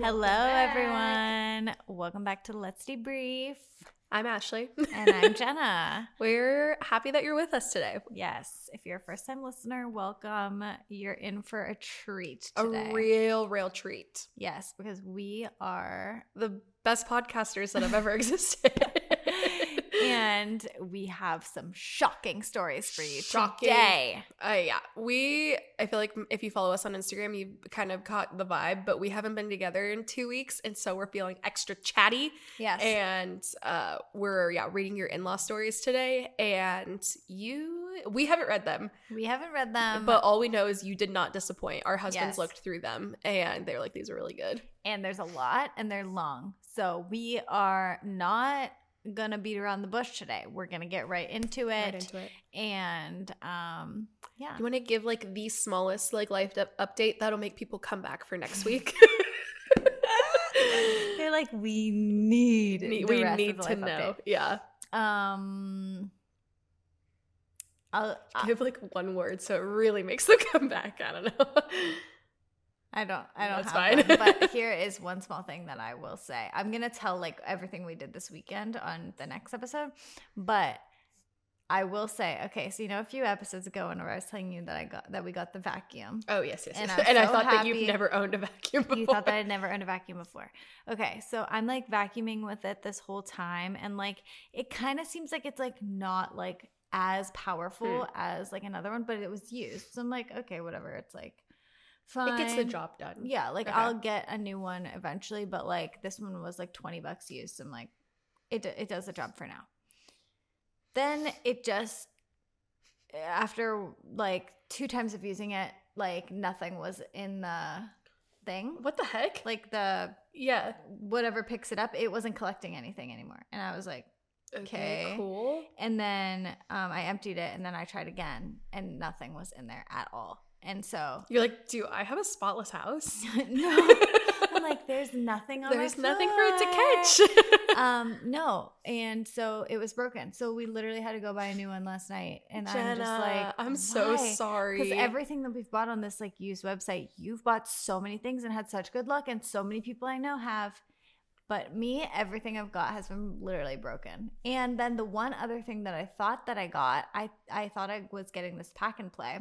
Hello, back. everyone. Welcome back to Let's Debrief. I'm Ashley. And I'm Jennie. We're happy that you're with us today. yes, if you're a first time listener, welcome. You're in for a treat A real, real treat. yes, because we are, The best podcasters that have ever existed. And we have some shocking stories for you Shocking. today. Uh, yeah, we. I feel like if you follow us on Instagram, you kind of caught the vibe. But we haven't been together in two weeks, and so we're feeling extra chatty. Yes. And uh, we're yeah reading your in law stories today, and you we haven't read them, we haven't read them, but all we know is you did not disappoint. Our husbands Yes. looked through them, and they were like, these are really good. and there's a lot and they're long. So we are not gonna beat around the bush today. We're gonna get right into it. Right into it. And um yeah. You want to give like the smallest like life up- update that'll make people come back for next week. They're like, we need we need to know. Yeah. Um I'll, I give like one word so it really makes them come back. I don't know. I don't I don't That's have fine. but here is one small thing that I will say. I'm gonna tell like everything we did this weekend on the next episode, but I will say, okay, so you know a few episodes ago when I was telling you that I got that we got the vacuum. Oh yes, yes, And yes. And, I so thought that you've never owned a vacuum before. You thought that I'd never owned a vacuum before. Okay, so I'm like vacuuming with it this whole time, and like it kind of seems like it's like not like as powerful Hmm. as like another one, but it was used. So I'm like, okay, whatever. It's like fine. it gets the job done. Yeah, like Okay. I'll get a new one eventually, but like this one was like 20 bucks used. I'm like, it, it does the job for now. Then it just, after like two times of using it, like nothing was in the thing. What the heck? Like the Yeah. whatever picks it up, it wasn't collecting anything anymore. And I was like, Okay. Okay. Cool. and then um, I emptied it and then I tried again and nothing was in there at all. And so, You're like, do I have a spotless house? no, I'm like, there's nothing on my There's nothing for it to catch. um, no. And so it was broken. So we literally had to go buy a new one last night. And I'm just like, I'm so sorry. Because everything that we've bought on this like used website, you've bought so many things and had such good luck, and so many people I know have. But me, everything I've got has been literally broken. And then the one other thing that I thought that I got, I I thought I was getting this pack and play.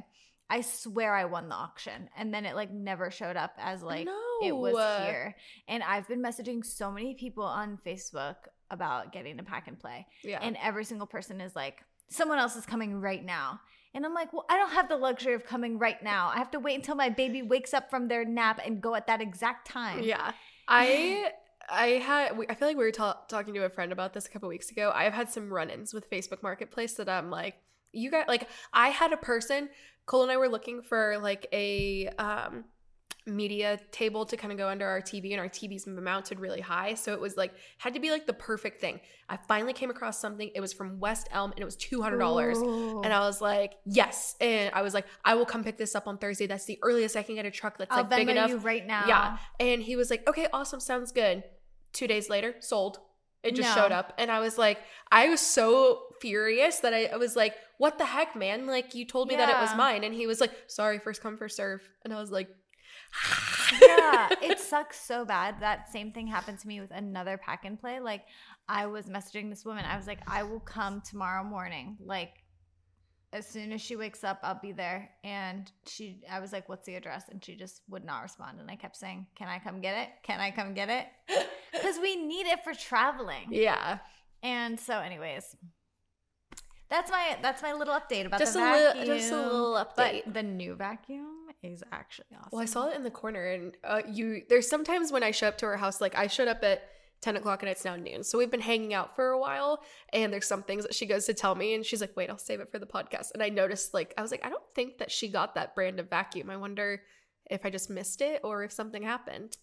I swear I won the auction, and then it like never showed up as like no. it was here. And I've been messaging so many people on Facebook about getting a pack and play Yeah. and every single person is like someone else is coming right now and i'm like well i don't have the luxury of coming right now i have to wait until my baby wakes up from their nap and go at that exact time Yeah. I I had I feel like we were ta- talking to a friend about this a couple weeks ago. I've had some run-ins with Facebook Marketplace that I'm like you got like I had a person Cole and I were looking for like a um media table to kind of go under our TV and our TV's mounted really high so it was like had to be like the perfect thing. I finally came across something it was from West Elm and it was $200. Ooh. And I was like, yes. And I was like, I will come pick this up on Thursday. That's the earliest I can get a truck that's I'll like big enough. you right now Yeah. And he was like, okay, awesome. Sounds good. Two days later, sold. It just No. showed up. And I was like, I was so furious that I, I was like, what the heck, man? Like, you told me that it was mine. And he was like, sorry, first come, first serve. And I was like, yeah it sucks so bad that same thing happened to me with another pack and play like i was messaging this woman i was like i will come tomorrow morning like as soon as she wakes up i'll be there. And she i was like what's the address? And she just would not respond. And i kept saying can i come get it? Can i come get it? Because we need it for traveling. Yeah. and so anyways that's my that's my little update about Just the a, vacuum little, just a little update. but the new vacuum is actually awesome Well, I saw it in the corner, and uh, you. There's sometimes when I show up to her house, like I showed up at ten o'clock and it's now noon, so we've been hanging out for a while. And there's some things that she goes to tell me, and she's like, "Wait, I'll save it for the podcast." And I noticed, like, I was like, I don't think that she got that brand of vacuum. I wonder if I just missed it or if something happened.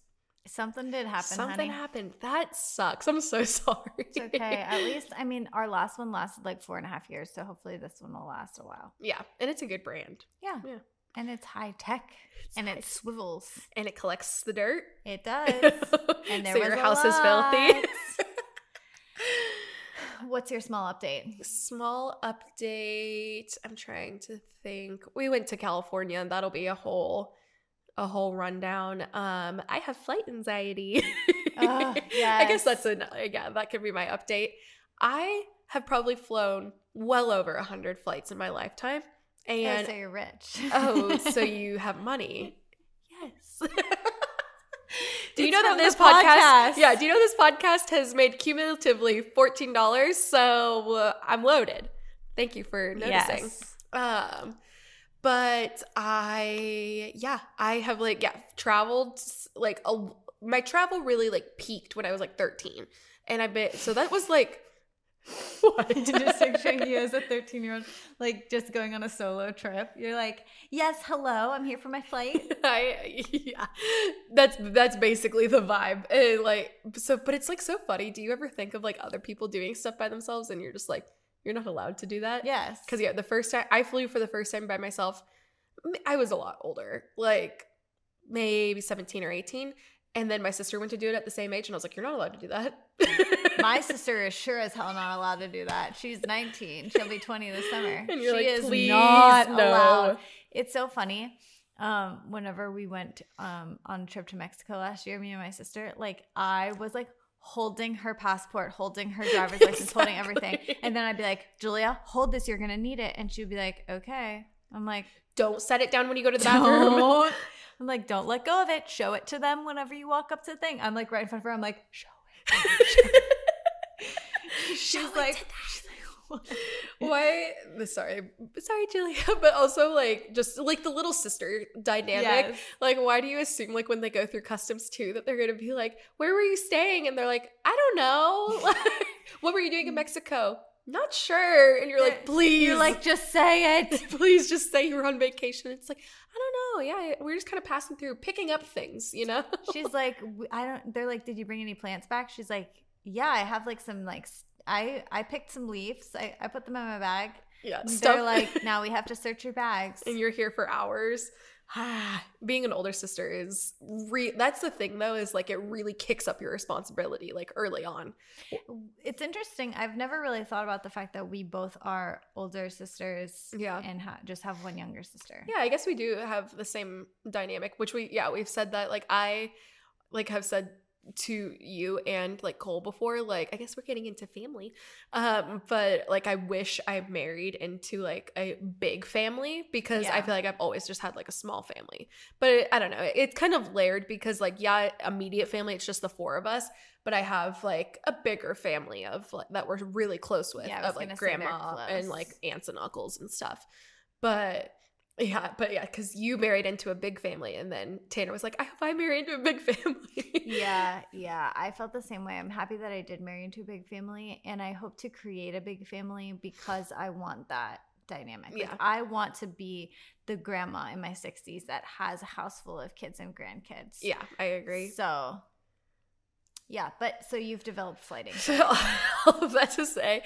something did happen something honey. happened. That sucks. I'm so sorry. It's okay. At least, I mean, our last one lasted like four and a half years, so hopefully this one will last a while. yeah, and it's a good brand, Yeah. Yeah. And it's high tech and high it swivels. and it collects the dirt. It does. And there so your house is filthy. What's your small update? Small update. I'm trying to think. We went to California, and that'll be a whole a whole rundown. Um, I have flight anxiety. Oh, I guess that's an yeah, that could be my update. I have probably flown well over a hundred flights in my lifetime. And so you're rich. oh, so you have money. Yes. do you It's know that this podcast, podcast. Yeah, do you know this podcast has made cumulatively $14? So uh, I'm loaded. Thank you for noticing. Yes. Um, but I, yeah, I have like, yeah, traveled like a, my travel really like peaked when I was like 13. And I bet, so that was like? Just picturing you as a 13 year old, like just going on a solo trip. You're like, yes, hello, I'm here for my flight. I yeah, that's that's basically the vibe. And like so, but it's like so funny. Do you ever think of like other people doing stuff by themselves, and you're just like, you're not allowed to do that? Yes. Because yeah, the first time I flew for the first time by myself, I was a lot older, like maybe 17 or 18. And then my sister went to do it at the same age, and I was like, "You're not allowed to do that." My sister is sure as hell not allowed to do that. She's 19. She'll be 20 this summer. She like, is "Please, not no." allowed. It's so funny. Um, whenever we went um on a trip to Mexico last year, me and my sister, like I was like holding her passport, holding her driver's license, holding everything. And then I'd be like, Julia, hold this, you're gonna need it. And she'd be like, Okay. I'm like, Don't set it down when you go to the bathroom. don't. I'm like, don't let go of it. Show it to them whenever you walk up to the thing. I'm like right in front of her. I'm like, show. She's like. Why? Sorry, sorry, Julia, but also like just like the little sister dynamic. Yes. Like, why do you assume like when they go through customs too that they're gonna be like, "Where were you staying?" And they're like, "I don't know." What were you doing in Mexico? Not sure. And you're like, "Please, You're like, just say it. please, just say you were on vacation." It's like, I don't know. Yeah, we're just kind of passing through, picking up things, you know. She's like, I don't. They're like, did you bring any plants back? She's like, yeah, I have like some like. I, I picked some leaves. I I put them in my bag. yeah, They're like, now we have to search your bags. and you're here for hours. Being an older sister is re that's the thing though, is like it really kicks up your responsibility like early on. It's interesting. I've never really thought about the fact that we both are older sisters. Yeah. and ha- just have one younger sister. Yeah, I guess we do have the same dynamic, which we yeah, we've said that like I like have said to you and like Cole before, like I guess we're getting into family. Um, but like I wish I married into like a big family because I feel like I've always just had like a small family. But it, I don't know, it's kind of layered because like yeah, immediate family, it's just the four of us. But I have like a bigger family of like that we're really close with Yeah, of like gonna say they're grandma and like aunts and uncles and stuff. But yeah, but yeah, because you married into a big family, and then Tanner was like, "I hope I marry into a big family." yeah, yeah. I felt the same way. I'm happy that I did marry into a big family, and I hope to create a big family because I want that dynamic. Like, Yeah. I want to be the grandma in my 60s that has a house full of kids and grandkids. yeah, I agree. So, yeah, but so you've developed flight So anxiety. all of that to say,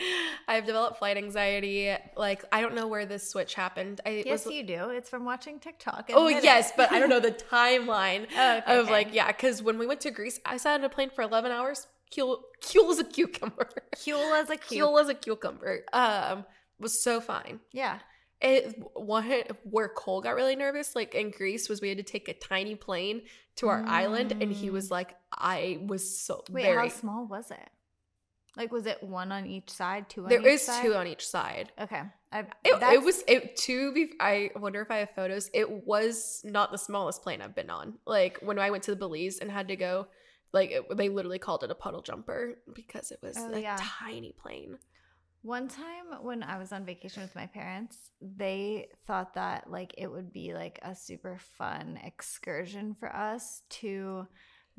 I've developed flight anxiety. Like I don't know where this switch happened. I yes, was, you do. It's from watching TikTok. Oh yes, but I don't know the timeline Oh, okay, of okay. like yeah, because when we went to Greece, I sat on a plane for eleven hours. Cool, cool as a cucumber. Cool as a. Cool as a cucumber. Um, was so fine. Yeah. It one where Cole got really nervous, like in Greece, was we had to take a tiny plane to our island, and he Mm. was like, "I was so Wait, very." how small was it? Like, was it one on each side? Two on There is side? two on each side. Okay. I, It, it was it to be. I wonder if I have photos. It was not the smallest plane I've been on. Like when I went to the Belize and had to go, like it, they literally called it a puddle jumper because it was Oh, a yeah. tiny plane. One time when I was on vacation with my parents, they thought that like it would be like a super fun excursion for us to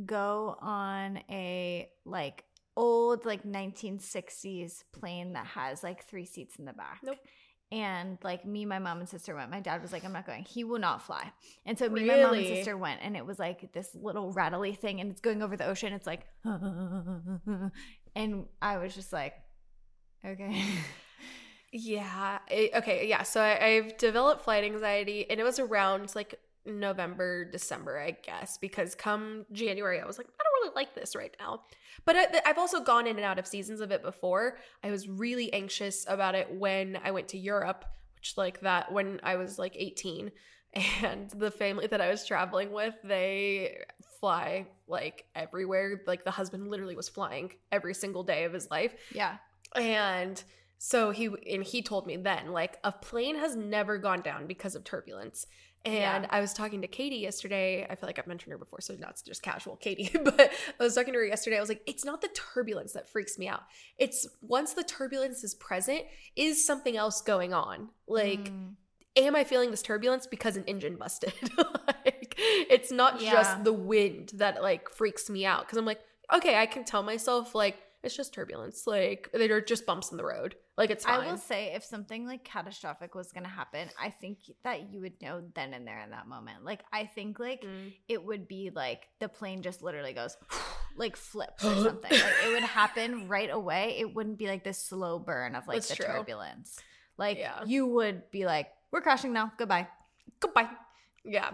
go on a like old like 1960s plane that has like three seats in the back. Nope. And like me, my mom and sister went. My dad was like, I'm not going. He will not fly. And so me, my mom and Really? sister went, and it was like this little rattly thing, and it's going over the ocean. It's like, and I was just like, okay. Yeah. it- okay. Yeah. So I, I've developed flight anxiety, and it was around like November, December, I guess, because come January, I was like, I don't really like this right now. But I, I've also gone in and out of seasons of it before. I was really anxious about it when I went to Europe, which like that when I was like 18. and the family that I was traveling with, they fly like everywhere. Like the husband literally was flying every single day of his life. Yeah. And so he and he told me then like a plane has never gone down because of turbulence. And Yeah. I was talking to Katie yesterday. I feel like I've mentioned her before, so now it's just casual Katie. But I was talking to her yesterday. I was like, it's not the turbulence that freaks me out. It's once the turbulence is present, is something else going on? Like, Mm. am I feeling this turbulence because an engine busted? like, it's not Yeah. just the wind that like freaks me out. Cause I'm like, okay, I can tell myself like it's just turbulence. Like they're just bumps in the road. Like it's fine. I will say, if something like catastrophic was going to happen, I think that you would know then and there in that moment. Like, I think like Mm. it would be like the plane just literally goes like flips or something. like it would happen right away. It wouldn't be like this slow burn of like That's the true. turbulence. Like Yeah. you would be like, we're crashing now. Goodbye. Goodbye. Yeah.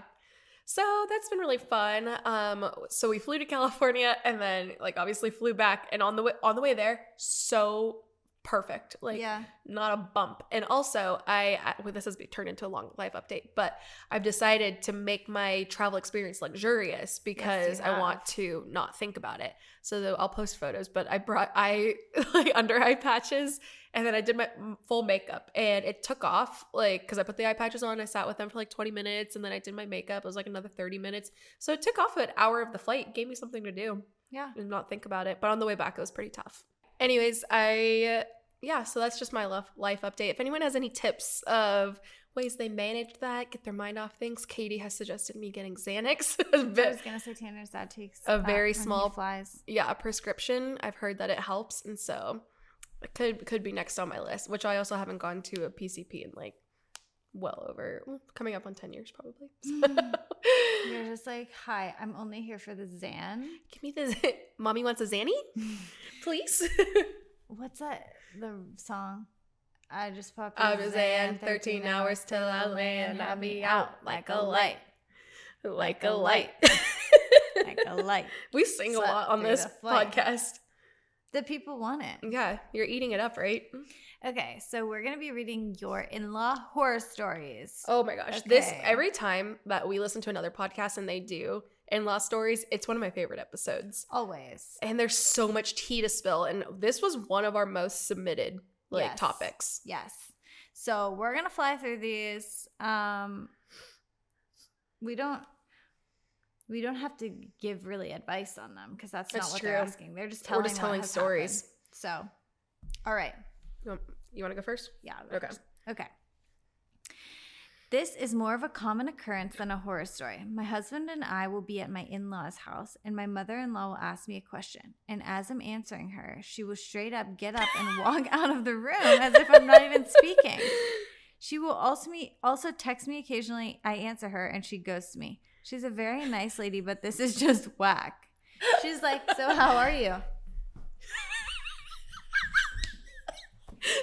So that's been really fun. Um, so we flew to California and then like obviously flew back and on the way on the way there, so perfect. Like yeah. not a bump. And also, I well, this has been turned into a long life update, but I've decided to make my travel experience luxurious because I want to not think about it. So I'll post photos, but I brought I like under eye patches, and then I did my full makeup, and it took off like because I put the eye patches on. I sat with them for like twenty minutes, and then I did my makeup. It was like another thirty minutes, so it took off an hour of the flight. Gave me something to do Yeah. and not think about it. But on the way back, it was pretty tough. Anyways, I yeah, so that's just my life update. If anyone has any tips of ways they manage that, get their mind off things, Katie has suggested me getting Xanax. a I bit- was gonna say Tanner's dad takes A very small- flies. yeah, a prescription. I've heard that it helps, and so could could be next on my list. Which I also haven't gone to a PCP in like well over well, coming up on ten years probably. So- mm-hmm. You're just like, hi, I'm only here for the Zan. Give me the mommy wants a Zanny, please. What's that? The song. I just popped. I was in 13 hours till I land. I'll be out like a light. like a light. like a light. we sing a lot on this podcast. The people want it. Yeah, you're eating it up, right? Okay, so we're gonna be reading your in-law horror stories. Oh my gosh. This every time that we listen to another podcast and they do in-law stories, it's one of my favorite episodes. Always. And there's so much tea to spill and this was one of our most submitted like Yes. topics. Yes. So we're gonna fly through these. Um, we don't. We don't have to give really advice on them because that's not what true. they're asking. They're just We're telling. just telling stories. happened. So, all right. You want, to go first? Yeah. Okay. first. Okay. This is more of a common occurrence than a horror story. My husband and I will be at my in law's house, and my mother in law will ask me a question. And as I'm answering her, she will straight up get up and walk out of the room as if I'm not even speaking. She will also me also text me occasionally. I answer her, and she ghosts me. She's a very nice lady, but this is just whack. She's like, "So how are you?"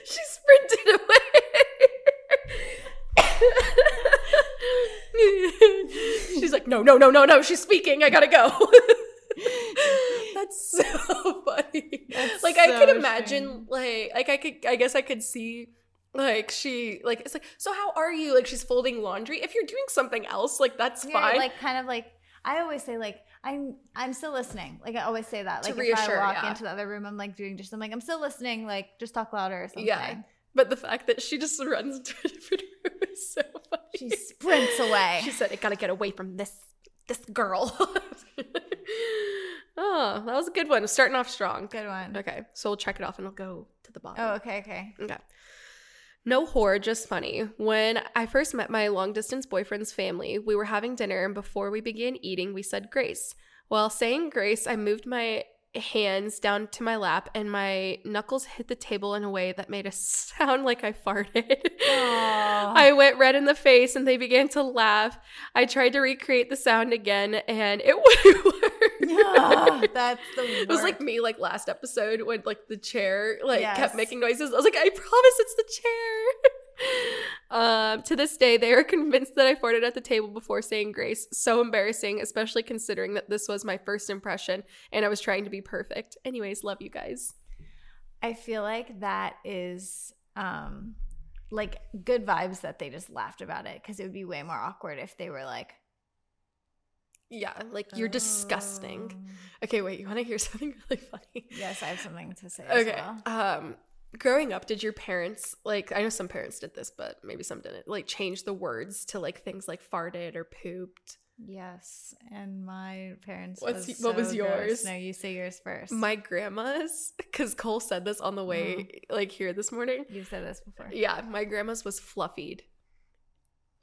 she sprinted away. She's like, no, no, no, no, no. She's speaking. I gotta go. That's so funny. That's like I could imagine, strange. like, like I could, I guess I could see, like she, like it's like, so how are you? Like she's folding laundry. If you're doing something else, like that's You're, fine. Like kind of like I always say like I'm I'm still listening. Like I always say that. Like if I walk yeah. into the other room, I'm like doing just I'm like I'm still listening. Like just talk louder or something. Yeah. but the fact that she just runs into a different room is so funny. She sprints away. She said, "I gotta get away from this this girl." oh, that was a good one. Starting off strong. Good one. Okay, so we'll check it off and we'll go to the bottom. Oh, okay, okay. Okay. No horror, just funny. When I first met my long distance boyfriend's family, we were having dinner, and before we began eating, we said grace. While saying grace, I moved my hands down to my lap, and my knuckles hit the table in a way that made a sound like I farted. I went red in the face, and they began to laugh. I tried to recreate the sound again, and it wouldn't work. Yeah, that's the It was like me, like last episode when like the chair like Yes. kept making noises. I was like, I promise it's the chair. um, to this day, they are convinced that I farted at the table before saying grace. So embarrassing, especially considering that this was my first impression and I was trying to be perfect. Anyways, love you guys. I feel like that is um like good vibes that they just laughed about it because it would be way more awkward if they were like, Yeah, like you're disgusting. "Oh." Okay, wait, you want to hear something really funny? Yes, I have something to say. As Okay. well. Um growing up, did your parents like I know some parents did this, but maybe some didn't, like change the words to like things like farted or pooped? Yes, and my parents. What's was what was so gross. yours? No, you say yours first. My grandma's cuz Cole said this on the way like here this morning. You've said this before. Yeah, my grandma's was fluffied.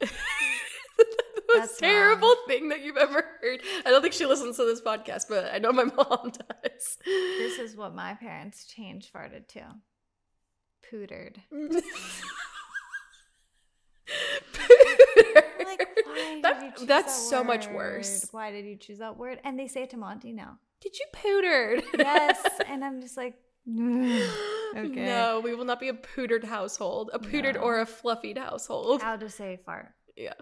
most That's terrible thing that you've ever heard. I don't think she listens to this podcast, but I know my mom does. This is what my parents changed farted to. Pootered. Like, That- did you choose that's that so much worse. Why did you choose that word? And they say it to Monty now. Did you pootered? Yes, and I'm just like, okay. No, we will not be a pootered household. A pootered No. or a fluffied household. how to say fart. Yeah.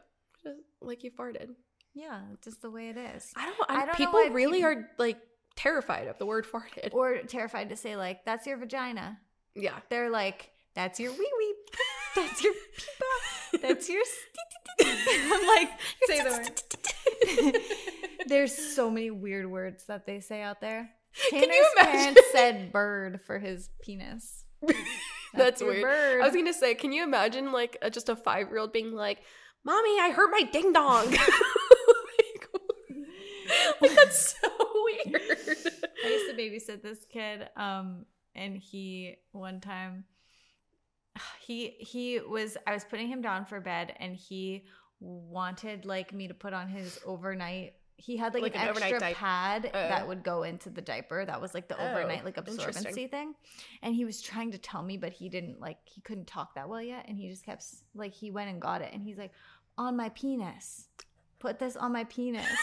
Just like you farted. Yeah, just the way it is. I don't, I I don't people really people- are like terrified of the word farted. Or terrified to say like, "That's your vagina." yeah. They're like, "That's your wee wee." That's your peepa. That's your. I'm like, Say the word. There's so many weird words that they say out there. Can Tanner's you imagine? parents said bird for his penis. That's your weird. Bird. I was gonna say, can you imagine like a, just a five year old being like, "Mommy, I hurt my ding dong." like, like, that's so weird. I used to babysit this kid, um, and he one time he he was I was putting him down for bed, and he wanted like me to put on his overnight. He had like, Like an, an extra diaper. pad Uh. that would go into the diaper. That was like the Oh, overnight like absorbency thing. And he was trying to tell me, but he didn't like he couldn't talk that well yet, and he just kept like he went and got it, and he's like, on my penis, put this on my penis.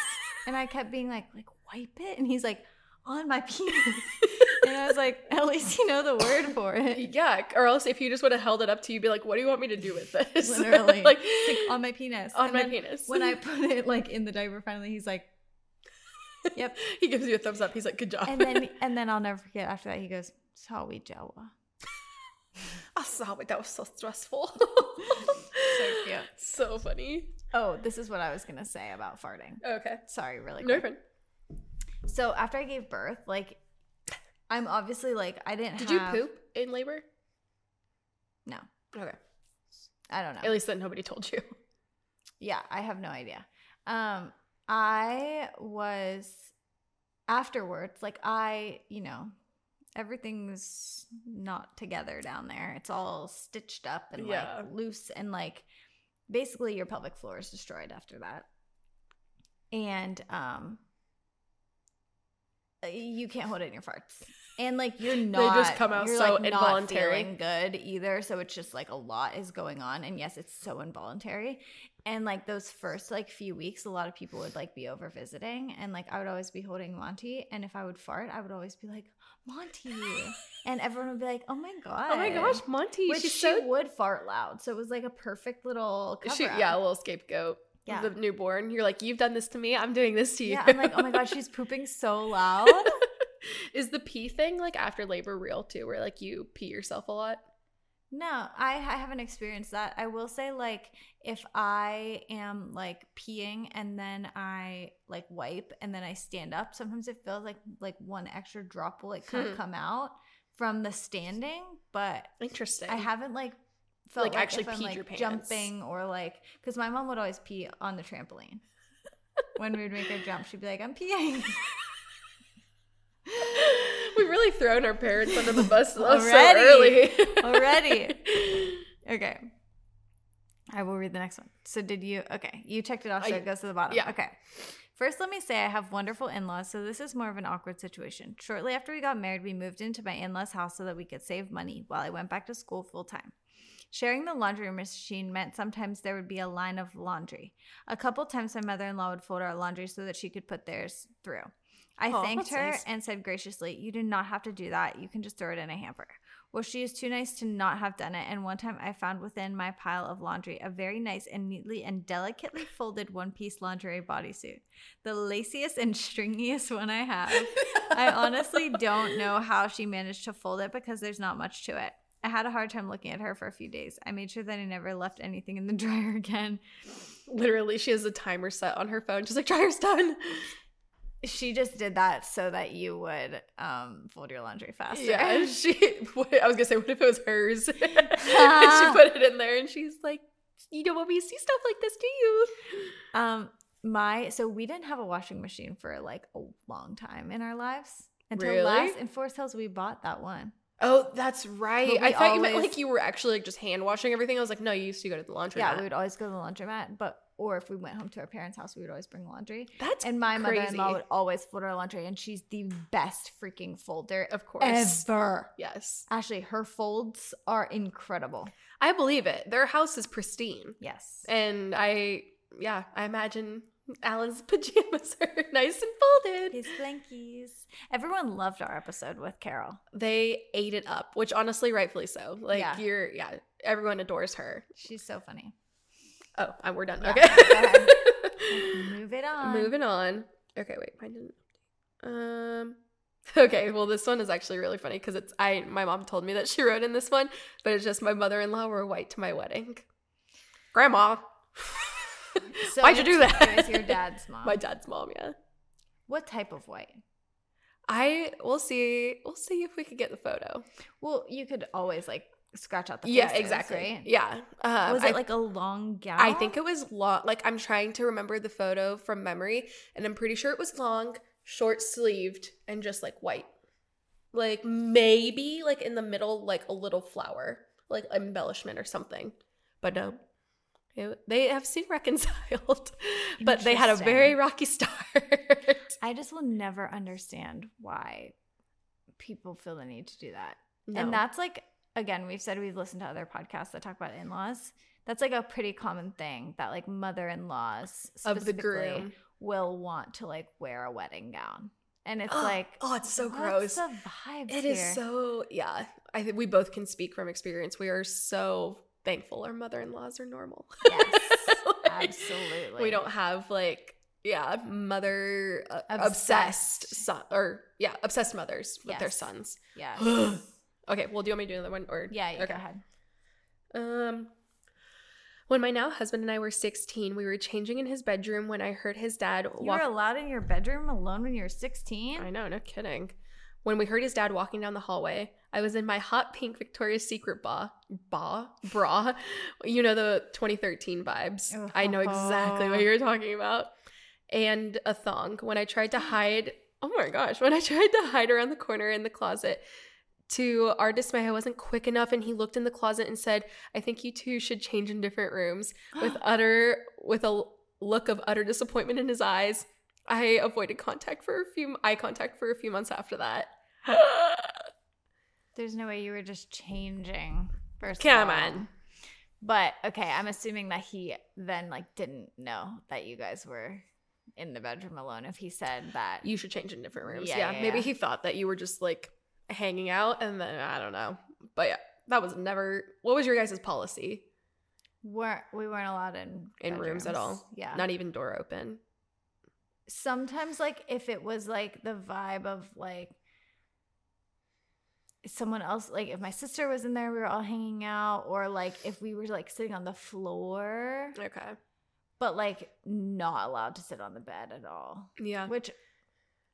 And I kept being like, like wipe it, and he's like, on my penis. and I was like, at least you know the word for it. Yeah, or else if you just would have held it up to you, be like, "What do you want me to do with this?" Literally, like like on my penis. on And my penis. When I put it like in the diaper, finally, he's like, yep. he gives you a thumbs up. He's like, "Good job." And then, and then I'll never forget. After that, he goes, "Sawi Jawa." I saw it. That was so stressful. So cute. So funny. Oh, this is what I was gonna say about farting. Okay. Sorry, really No quick. friend. So after I gave birth, like, I'm obviously like I didn't. Did you poop in labor? No, Okay. I don't know. At least that nobody told you. Yeah, I have no idea. Um, I was afterwards, like I, you know, everything's not together down there. It's all stitched up and Yeah. like loose and like basically your pelvic floor is destroyed after that. And um Uh, you can't hold it in your farts. And like you're not They just come out so like, not involuntary. feeling good either. So it's just like a lot is going on. And yes, it's so involuntary. And like those first like few weeks, a lot of people would like be over visiting. And like I would always be holding Monty. And if I would fart, I would always be like, Monty. and everyone would be like, Oh my God. Oh my gosh, Monty. Which she so would fart loud. So it was like a perfect little she, yeah, a little scapegoat. Yeah. The newborn. You're like, you've done this to me. I'm doing this to you. Yeah, I'm like, oh my god, she's pooping so loud. Is the pee thing like after labor real too, where like you pee yourself a lot? No, I, I haven't experienced that. I will say, like, if I am like peeing and then I like wipe and then I stand up, sometimes it feels like like one extra drop will like kind of Hmm. come out from the standing, but Interesting. I haven't like felt Like, like, actually peed like, your pants. jumping or like because my mom would always pee on the trampoline when we'd make her jump. She'd be like, "I'm peeing." We've really thrown our parents under the bus so Already. early. Already. Okay. I will read the next one. So did you okay, you checked it off so I- it goes to the bottom. yeah. Okay. First, let me say I have wonderful in laws, so this is more of an awkward situation. Shortly after we got married, we moved into my in law's house so that we could save money while I went back to school full time. Sharing the laundry machine meant sometimes there would be a line of laundry. A couple times, my mother in law would fold our laundry so that she could put theirs through. I Aw, thanked her nice. and said graciously, You do not have to do that. You can just throw it in a hamper. Well, she is too nice to not have done it. And one time I found within my pile of laundry a very nice and neatly and delicately folded one piece lingerie bodysuit. The laciest and stringiest one I have. I honestly don't know how she managed to fold it because there's not much to it. I had a hard time looking at her for a few days. I made sure that I never left anything in the dryer again. Literally, she has a timer set on her phone. She's like, dryer's done. She just did that so that you would um, fold your laundry faster. Yeah, she. I was gonna say, what if it was hers? and she put it in there, and she's like, "You don't want me to see stuff like this, do you?" Um, my so we didn't have a washing machine for like a long time in our lives until Really? last in Forest Hills we bought that one. Oh, that's right. I thought you meant like you were actually like just hand washing everything. I was like, no, you used to go to the laundry. Yeah, we would always go to the laundromat, but or if we went home to our parents' house, we would always bring laundry. That's And my crazy. mother-in-law would always fold our laundry, and she's the best freaking folder of course. ever. Yes, Ashley, her folds are incredible. I believe it. Their house is pristine, Yes. and I, yeah, I imagine Alan's pajamas are nice and folded. His blankies. Everyone loved our episode with Carol. They ate it up, which honestly, rightfully so. Like Yeah. you're, yeah, everyone adores her. She's so funny. Oh, and we're done. Yeah, okay. Move it on. Moving on. Okay, wait, mine didn't. Um. Okay, well, this one is actually really funny because it's I. My mom told me that she wrote in this one, but it's just my mother-in-law wore white to my wedding. Grandma, So why'd you do that? It was your dad's mom. my dad's mom. Yeah. What type of white? I we'll see. We'll see if we could get the photo. Well, you could always like scratch out the yeah, exactly. right? Yeah. Um, Was it I- like a long gown? I think it was long. Like I'm trying to remember the photo from memory, and I'm pretty sure it was long, short sleeved, and just like white. Like maybe like in the middle, like a little flower, like embellishment or something. But no, it- they have seen reconciled, but they had a very rocky start. I just will never understand why people feel the need to do that. No. And that's like again, we've said we've listened to other podcasts that talk about in-laws. That's like a pretty common thing that like mother-in-laws of the groom. will want to like wear a wedding gown. And it's like oh, it's so gross. the vibes It is so yeah. I think we both can speak from experience. We are so thankful our mother-in-laws are normal. Yes, Like, absolutely. We don't have like yeah, mother uh, Obsessed. obsessed. son or yeah, obsessed mothers with their sons. Yeah. Okay, well, do you want me to do another one or yeah, you okay. go ahead. Um, when my now husband and I were 16, we were changing in his bedroom when I heard his dad You walk. were allowed in your bedroom alone when you were 16? I know, no kidding. When we heard his dad walking down the hallway, I was in my hot pink Victoria's Secret bra, bra, bra. You know the 2013 vibes. I know exactly what uh-huh. you're talking about. And a thong. When I tried to hide, oh my gosh, when I tried to hide around the corner in the closet, to our dismay, I wasn't quick enough, and he looked in the closet and said, "I think you two should change in different rooms." With utter, with a look of utter disappointment in his eyes, I avoided contact for a few eye contact for a few months after that. There's no way you were just changing. First Come on. But okay, I'm assuming that he then like didn't know that you guys were in the bedroom alone if he said that. You should change in different rooms. Yeah, Yeah, yeah, maybe yeah. he thought that you were just like hanging out, and then I don't know. But yeah, that was never. What was your guys' policy? weren't we weren't allowed in In rooms at all? Yeah. Not even door open. sometimes like if it was like the vibe of like someone else like if my sister was in there we were all hanging out or like if we were like sitting on the floor Okay. but like not allowed to sit on the bed at all Yeah. which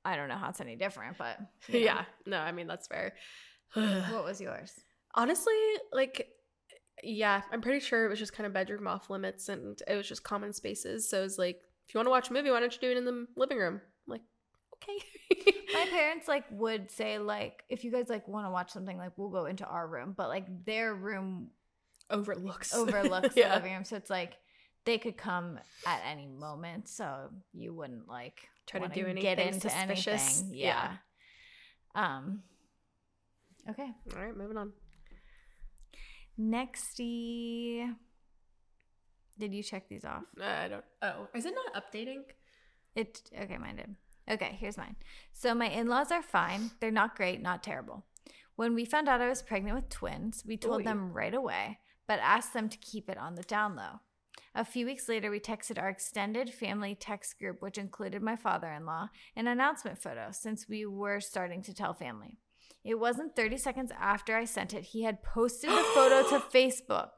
i don't know how it's any different but you know. Yeah. No, I mean that's fair. what was yours Honestly, like, yeah, I'm pretty sure it was just kind of bedroom off limits and it was just common spaces. So it was like, if you want to watch a movie, why don't you do it in the living room? I'm like, okay. my parents like would say like if you guys like want to watch something like we'll go into our room but like their room overlooks overlooks yeah. the living room so it's like they could come at any moment so you wouldn't like Try to do get anything into suspicious. anything yeah. um okay All right, moving on. nexty did you check these off I don't. Oh, is it not updating? It okay, mine did. Okay, here's mine. So my in-laws are fine. They're not great, not terrible. When we found out I was pregnant with twins, we told Oy. them right away, but asked them to keep it on the down low. A few weeks later, we texted our extended family text group, which included my father in law, an announcement photo since we were starting to tell family. It wasn't 30 seconds after I sent it. He had posted the photo to Facebook.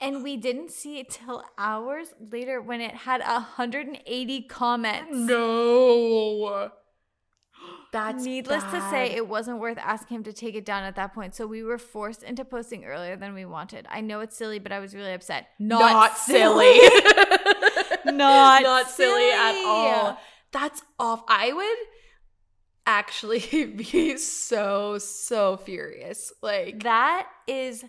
And we didn't see it till hours later when it had 180 comments. No. That's Needless to say, it wasn't worth asking him to take it down at that point. So we were forced into posting earlier than we wanted. I know it's silly, but I was really upset. not, silly. Not not silly at all. That's off. I would actually be so so furious. Like That is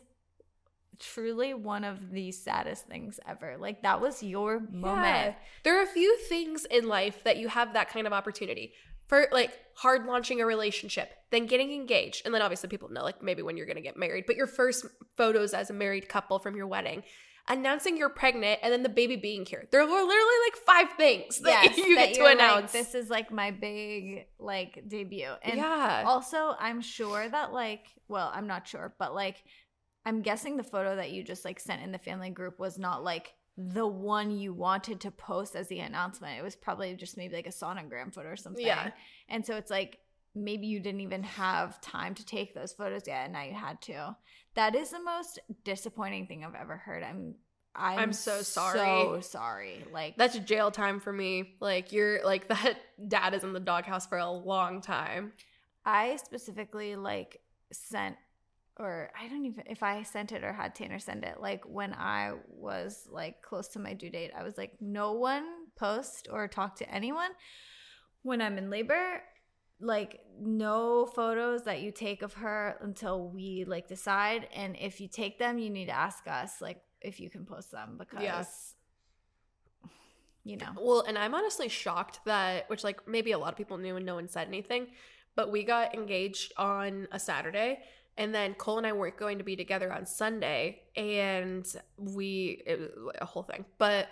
truly one of the saddest things ever. Like that was your Yeah. moment. There are a few things in life that you have that kind of opportunity. For like hard launching a relationship, then getting engaged, and then obviously people know like maybe when you're gonna get married, but your first photos as a married couple from your wedding, announcing you're pregnant, and then the baby being here. There are literally like five things that Yes, you that get to you're like, announce. this is like my big like debut. And yeah. also i'm sure that like well i'm not sure but like i'm guessing the photo that you just like sent in the family group was not like the one you wanted to post as the announcement it was probably just maybe like a sonogram photo or something Yeah. and so it's like maybe you didn't even have time to take those photos yet and now you had to that is the most disappointing thing i've ever heard i'm i'm, I'm so sorry. so sorry like That's jail time for me. Like you're like that dad is in the doghouse for a long time. I specifically like sent or I don't even if I sent it or had Tanner send it. Like when I was like close to my due date, I was like, no one post or talk to anyone when I'm in labor. Like no photos that you take of her until we like decide. And if you take them, you need to ask us like if you can post them because Yeah. you know. Well, and I'm honestly shocked that which like maybe a lot of people knew and no one said anything, but we got engaged on a Saturday and then Cole and I weren't going to be together on Sunday and we it was a whole thing. But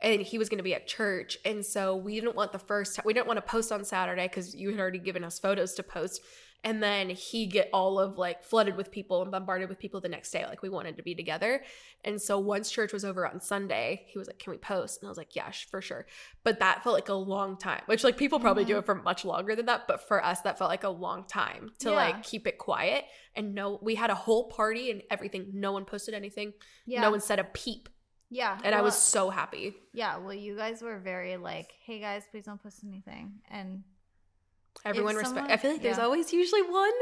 and he was going to be at church and so we didn't want the first we didn't want to post on Saturday cuz you had already given us photos to post and then he get all of like flooded with people and bombarded with people the next day like we wanted to be together and so once church was over on sunday he was like can we post and i was like yeah for sure but that felt like a long time which like people probably do Mhm. it for much longer than that but for us that felt like a long time to Yeah. like keep it quiet and no we had a whole party and everything no one posted anything Yeah. no one said a peep yeah. and i was so happy Yeah, well, you guys were very like, "Hey guys, please don't post anything," and everyone respect i feel like there's yeah. always usually one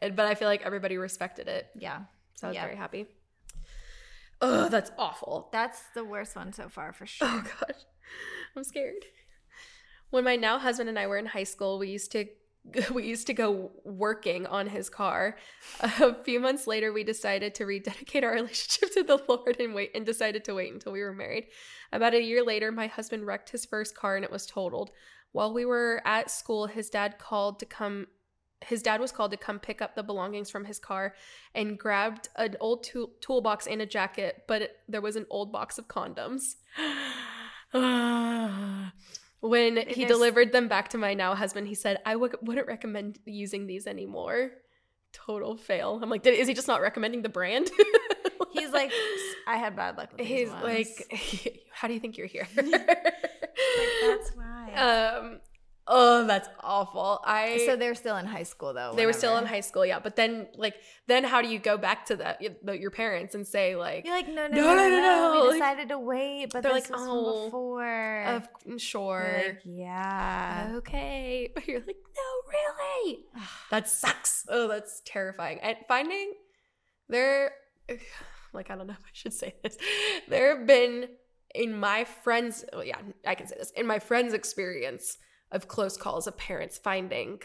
but i feel like everybody respected it yeah, so i was Yeah. very happy oh that's awful that's the worst one so far for sure. Oh gosh, I'm scared. When my now husband and I were in high school, we used to we used to go working on his car. A few months later, we decided to rededicate our relationship to the Lord and wait and decided to wait until we were married. About a year later, my husband wrecked his first car and it was totaled. While we were at school, his dad called to come his dad was called to come pick up the belongings from his car and grabbed an old tool- toolbox and a jacket, but it, there was an old box of condoms. when he There's- delivered them back to my now husband, he said, I w- wouldn't recommend using these anymore. Total fail. I'm like, did, is he just not recommending the brand? He's like, "I had bad luck with these he's ones." like, how do you think you're here? Like, that's why. Um, oh, that's awful. I so they're still in high school though. they were still in high school, yeah. But then, like, then how do you go back to that the, your parents and say like, You're like, no, no, No, no, no, no, no. We decided to wait, but They're this like, "Oh, before. of sure, like, yeah. okay, but you're like, no, really, that sucks. Oh, that's terrifying. And finding there, like, I don't know if I should say this. There have been in my friends, oh yeah, I can say this in my friends' experience of close calls of parents finding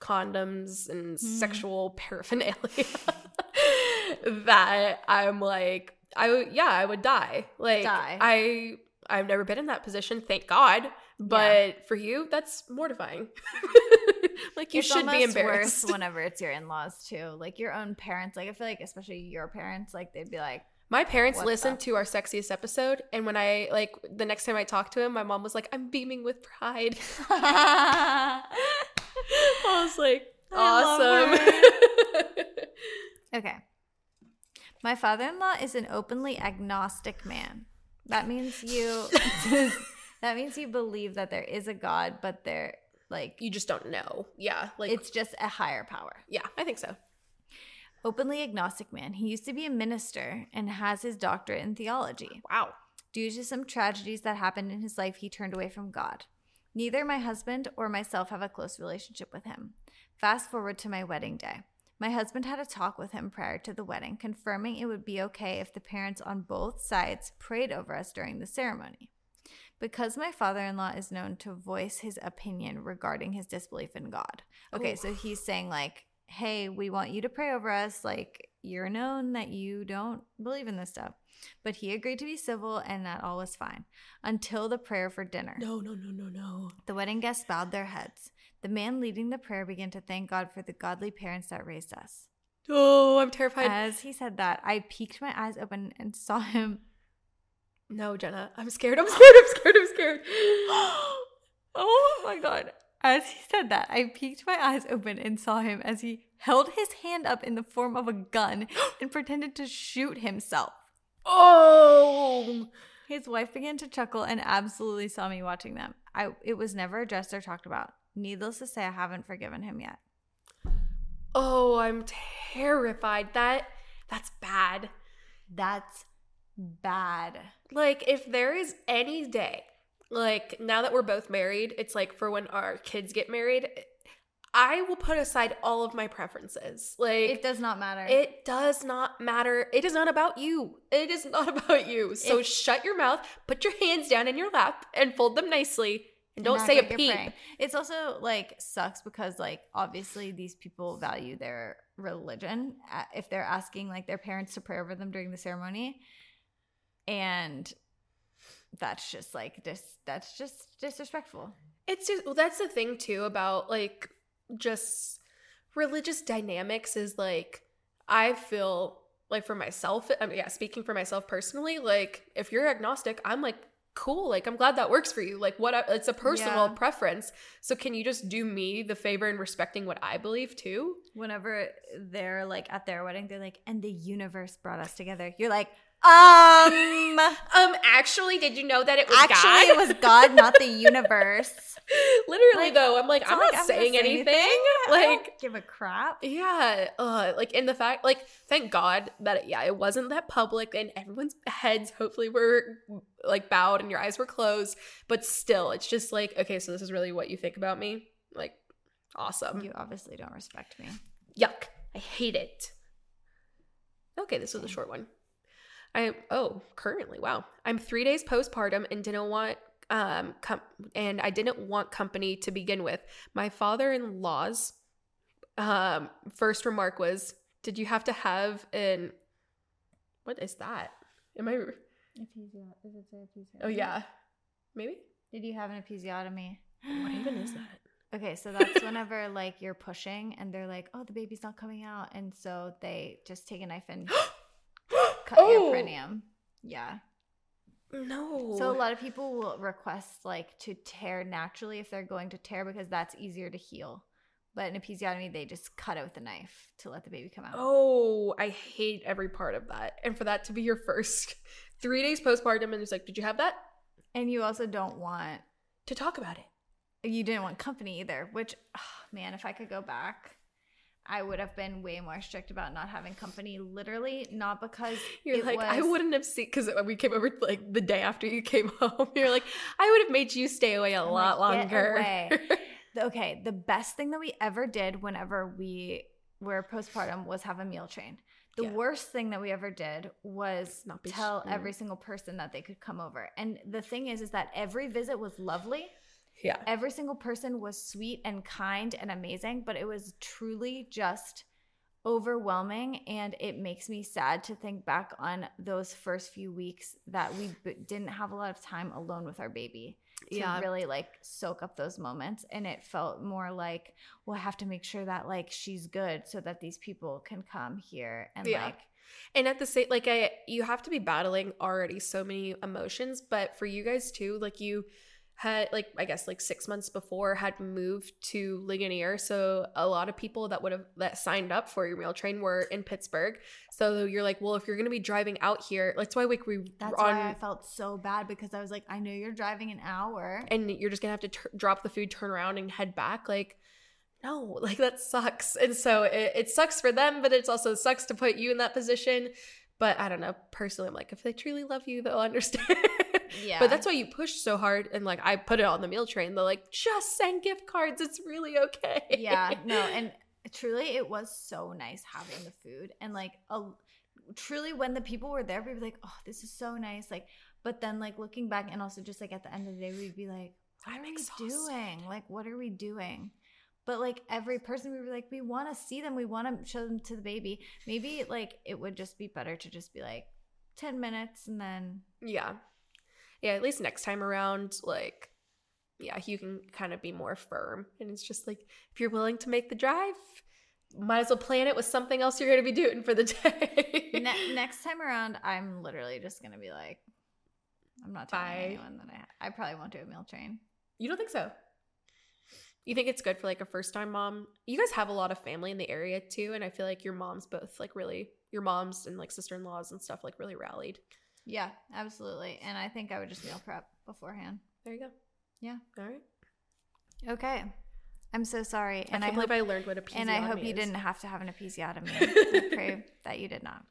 condoms and Hmm. sexual paraphernalia that I'm like, I would, yeah, I would die. Like, Die. I, I've never been in that position, thank God. But for you, that's mortifying. like you It's should be embarrassed. Worse whenever it's your in-laws too, like your own parents. Like I feel like, especially your parents, like they'd be like, My parents listened to our sexiest episode, and when I like the next time I talked to him, my mom was like, "I'm beaming with pride." I I was like, "Awesome!" Okay. My father-in-law is an openly agnostic man. That means you that means you believe that there is a God, but there Like You just don't know. Yeah. Like it's just a higher power. yeah, I think so. Openly agnostic man. He used to be a minister and has his doctorate in theology. Wow. Due to some tragedies that happened in his life, he turned away from God. Neither my husband or myself have a close relationship with him. Fast forward to my wedding day. My husband had a talk with him prior to the wedding, confirming it would be okay if the parents on both sides prayed over us during the ceremony. Because my father in law is known to voice his opinion regarding his disbelief in God. Okay, Ooh. so he's saying, like, hey, we want you to pray over us. Like, you're known that you don't believe in this stuff. But he agreed to be civil, and that all was fine until the prayer for dinner. No, no, no, no, no. The wedding guests bowed their heads. The man leading the prayer began to thank God for the godly parents that raised us. Oh, I'm terrified. As he said that, I peeked my eyes open and saw him. no, Jennie. I'm scared. I'm scared. I'm scared. I'm scared. oh my God. As he said that, I peeked my eyes open and saw him as he held his hand up in the form of a gun and pretended to shoot himself. oh. His wife began to chuckle and absolutely saw me watching them. I it was never addressed or talked about. Needless to say, I haven't forgiven him yet. Oh, I'm terrified. That that's bad. That's bad. Like if there is any day, like now that we're both married, it's like for when our kids get married, I will put aside all of my preferences. Like It does not matter. It does not matter. It is not about you. It is not about you. So If- shut your mouth, put your hands down in your lap, and fold them nicely, and don't say a peep. praying. It's also like sucks because like obviously these people value their religion uh, if they're asking like their parents to pray over them during the ceremony, and that's just like dis that's just disrespectful. It's just well, that's the thing too about like just religious dynamics is like I feel like for myself, I mean, yeah, speaking for myself personally, like if you're agnostic, I'm like cool, like I'm glad that works for you. Like what I, it's a personal Yeah. preference. So can you just do me the favor in respecting what I believe too? Whenever they're like at their wedding, they're like, "And the universe brought us together." You're like, um. Um, actually, did you know that it was Actually, God? it was God, not the universe. Literally, Like, though, I'm like, I'm not not, like I'm saying say anything. I Like, don't give a crap. yeah, uh, like in the fact, like, thank God that yeah, it wasn't that public, and everyone's heads hopefully were like bowed and your eyes were closed. But still, it's just like, okay, so this is really what you think about me. Like, awesome. You obviously don't respect me. Yuck. I hate it. Okay, this was a short one. I oh, currently, wow. I'm 3 days postpartum and didn't want um com- and I didn't want company to begin with. My father-in-law's um first remark was, "Did you have to have an What is that? Am I Oh yeah. Maybe? Did you have an episiotomy? What even is that? Okay, so that's whenever like you're pushing and they're like, "Oh, the baby's not coming out," and so they just take a knife and cut Oh. your perineum. Yeah. No. So a lot of people will request like to tear naturally if they're going to tear because that's easier to heal. But in episiotomy, they just cut it with a knife to let the baby come out. Oh, I hate every part of that. And for that to be your first three days postpartum, and it's like, did you have that? And you also don't want To talk about it. you didn't want company either. Which, ah, man, if I could go back, I would have been way more strict about not having company. Literally, not because You're like, I wouldn't have seen because we came over like the day after you came home. You're like, I would have made you stay away a I'm lot like, "Get longer. away." okay, the best thing that we ever did whenever we were postpartum was have a meal train. The Yeah. worst thing that we ever did was tell sh- every single person that they could come over. And the thing is, is that every visit was lovely. Yeah. Every single person was sweet and kind and amazing, but it was truly just overwhelming. And it makes me sad to think back on those first few weeks that we b- didn't have a lot of time alone with our baby to Yeah. really like soak up those moments and it felt more like well i have to make sure that like she's good so that these people can come here and Yeah. like And at the same, like, I, you have to be battling already so many emotions, but for you guys too, like, you, had like I guess like six months before had moved to Ligonier. So a lot of people that would have that signed up for your meal train were in Pittsburgh. So you're like, well, if you're gonna be driving out here, that's why like we That's on, why I felt so bad because I was like, I know you're driving an hour. and you're just gonna have to tur drop the food, turn around, and head back. Like, no, like that sucks. And so it, it sucks for them, but it's also sucks to put you in that position. But I don't know. Personally, I'm like, if they truly love you, they'll understand. Yeah. But that's why you push so hard, and like I put it on the meal train. They're like, just send gift cards. It's really okay. yeah, no, and truly, it was so nice having the food and like a truly when the people were there, we'd be like, oh, this is so nice. Like, but then like looking back and also just like at the end of the day, we'd be like, what I'm are we exhausted. doing? Like, what are we doing? But like every person, we were like, we want to see them. We want to show them to the baby. Maybe like it would just be better to just be like ten minutes and then yeah, yeah. At least next time around, like, yeah, you can kind of be more firm, and it's just like if you're willing to make the drive, might as well plan it with something else you're gonna be doing for the day. ne- next time around, I'm literally just gonna be like, I'm not telling Bye. anyone that I I probably won't do a meal train. You don't think so? You think it's good for like a first time mom? You guys have a lot of family in the area too, and I feel like your moms both like really your moms and like sister in laws and stuff like really rallied. Yeah, absolutely. And I think I would just meal prep beforehand. There you go. Yeah. All right. Okay. I'm so sorry. And I I, hope, I learned what a episiotomy and I hope you didn't have to have an episiotomy. I pray that you did not.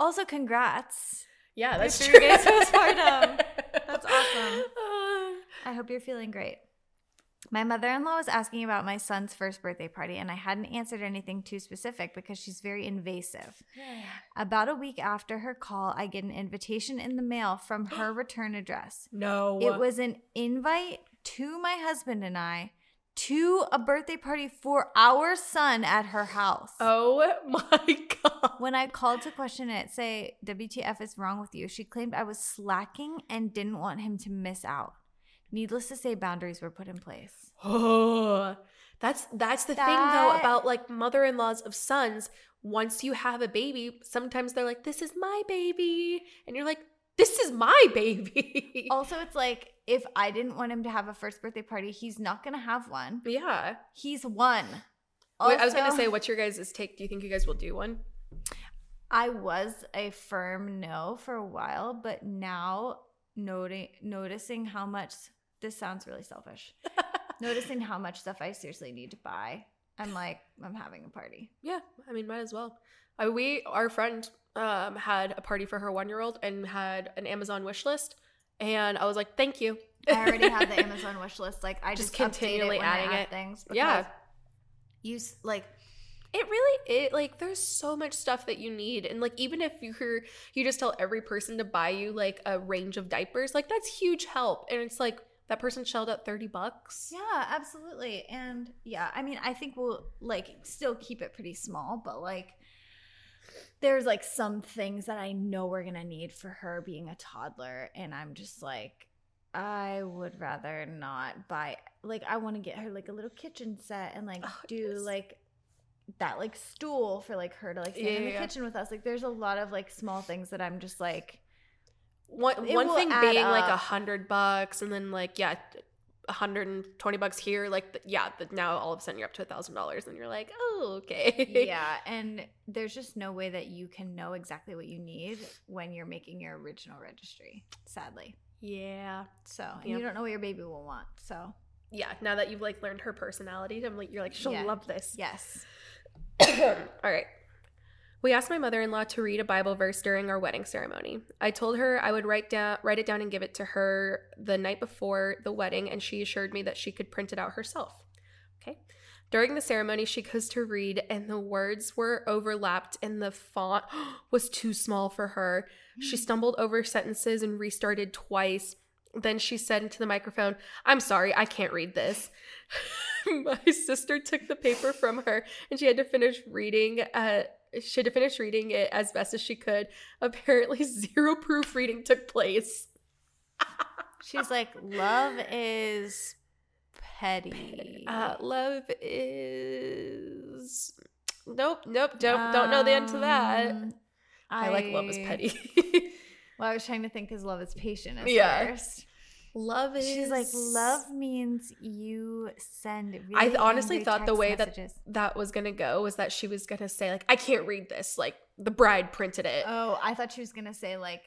Also, congrats. Yeah, that's true. for your guys' postpartum. That's awesome. I hope you're feeling great. My mother in law was asking about my son's first birthday party, and I hadn't answered anything too specific because she's very invasive. Yeah. About a week after her call, I get an invitation in the mail from her return address. no. It was an invite to my husband and I to a birthday party for our son at her house. Oh my god. When I called to question it, say, WTF is wrong with you, she claimed I was slacking and didn't want him to miss out. Needless to say, boundaries were put in place. Oh, that's that's the thing though about like mother-in-laws of sons. Once you have a baby, sometimes they're like, "This is my baby," and you're like, "This is my baby." Also, it's like if I didn't want him to have a first birthday party, he's not to have one. yeah. He's one. Wait, I was gonna say, what's your guys' take? Do you think you guys will do one? I was a firm no for a while, but now noting noticing how much this sounds really selfish. noticing how much stuff I seriously need to buy. I'm like, I'm having a party. Yeah, I mean, might as well. Uh, we, our friend, um, had a party for her one-year-old and had an Amazon wish list, and I was like, "Thank you." I already have the Amazon wish list. Like I Just just, continually it I adding add it. things. Yeah. You like It really it like there's so much stuff that you need and like even if you're you just tell every person to buy you like a range of diapers, like that's huge help. And it's like that person shelled out 30 bucks. Yeah, absolutely. And yeah, I mean, I think we'll like still keep it pretty small, but like there's like some things that I know we're going to need for her being a toddler and I'm just like I would rather not buy like I want to get her like a little kitchen set and like Oh, do yes. like that like stool for like her to like stand Yeah, in the yeah, yeah. kitchen with us. Like there's a lot of like small things that I'm just like One It one thing being like a hundred bucks and then like yeah, a hundred and twenty bucks here. Like yeah, but now all of a sudden you're up to a thousand dollars and you're like, oh okay. yeah, and there's just no way that you can know exactly what you need when you're making your original registry, sadly. yeah. So, Yeah. you don't know what your baby will want. So, Yeah. Now that you've like learned her personality, I'm like you're like she'll Yeah. love this. yes. All right. We asked my mother-in-law to read a Bible verse during our wedding ceremony. I told her I would write down write it down and give it to her the night before the wedding and she assured me that she could print it out herself. Okay. During the ceremony, she goes to read and the words were overlapped and the font was too small for her. She stumbled over sentences and restarted twice. Then she said into the microphone, I'm sorry, I can't read this. My sister took the paper from her and she had to finish reading uh she had to finish reading it as best as she could. Apparently zero proofreading took place. She's like, love is petty. Uh love is Nope, nope, don't don't know the end to that. Um, I, like love is petty. Well, I was trying to think because love is patient at Yeah. first. Love is. She's like, love means you send. Really I honestly thought the way messages. that that was gonna go was that she was gonna say like, I can't read this. Like the bride printed it. Oh, I thought she was gonna say like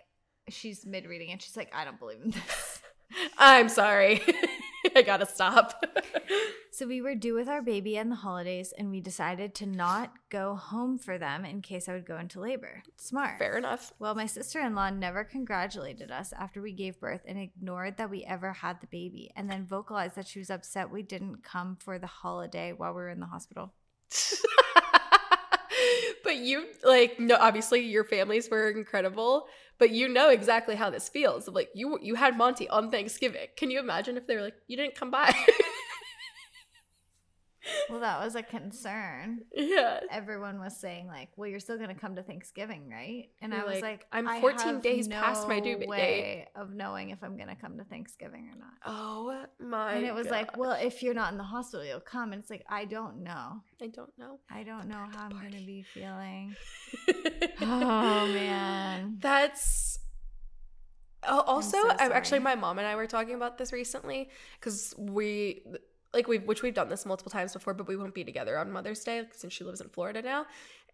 she's mid reading and she's like, I don't believe in this. I'm sorry. I gotta stop. so we were due with our baby and the holidays, and we decided to not go home for them in case I would go into labor. Smart. Fair enough. Well, my sister in law never congratulated us after we gave birth and ignored that we ever had the baby, and then vocalized that she was upset we didn't come for the holiday while we were in the hospital. but you like no obviously your families were incredible but you know exactly how this feels. Like you you had monty on thanksgiving. Can you imagine if they were like you didn't come by Well, that was a concern. yeah Everyone was saying like, "Well, you're still gonna come to Thanksgiving, right?" And You're I was like, like, "I'm I 14 have days past my due date." way of knowing if I'm gonna come to Thanksgiving or not." oh my and it was like, well, if you're not in the hospital, you'll come. And it's like, I don't know. i don't know I don't know how I'm going to be feeling. Oh, man. that's also so I'm actually my mom and i were talking about this recently because we like we've which we've done this multiple times before but we won't be together on mother's day since she lives in florida now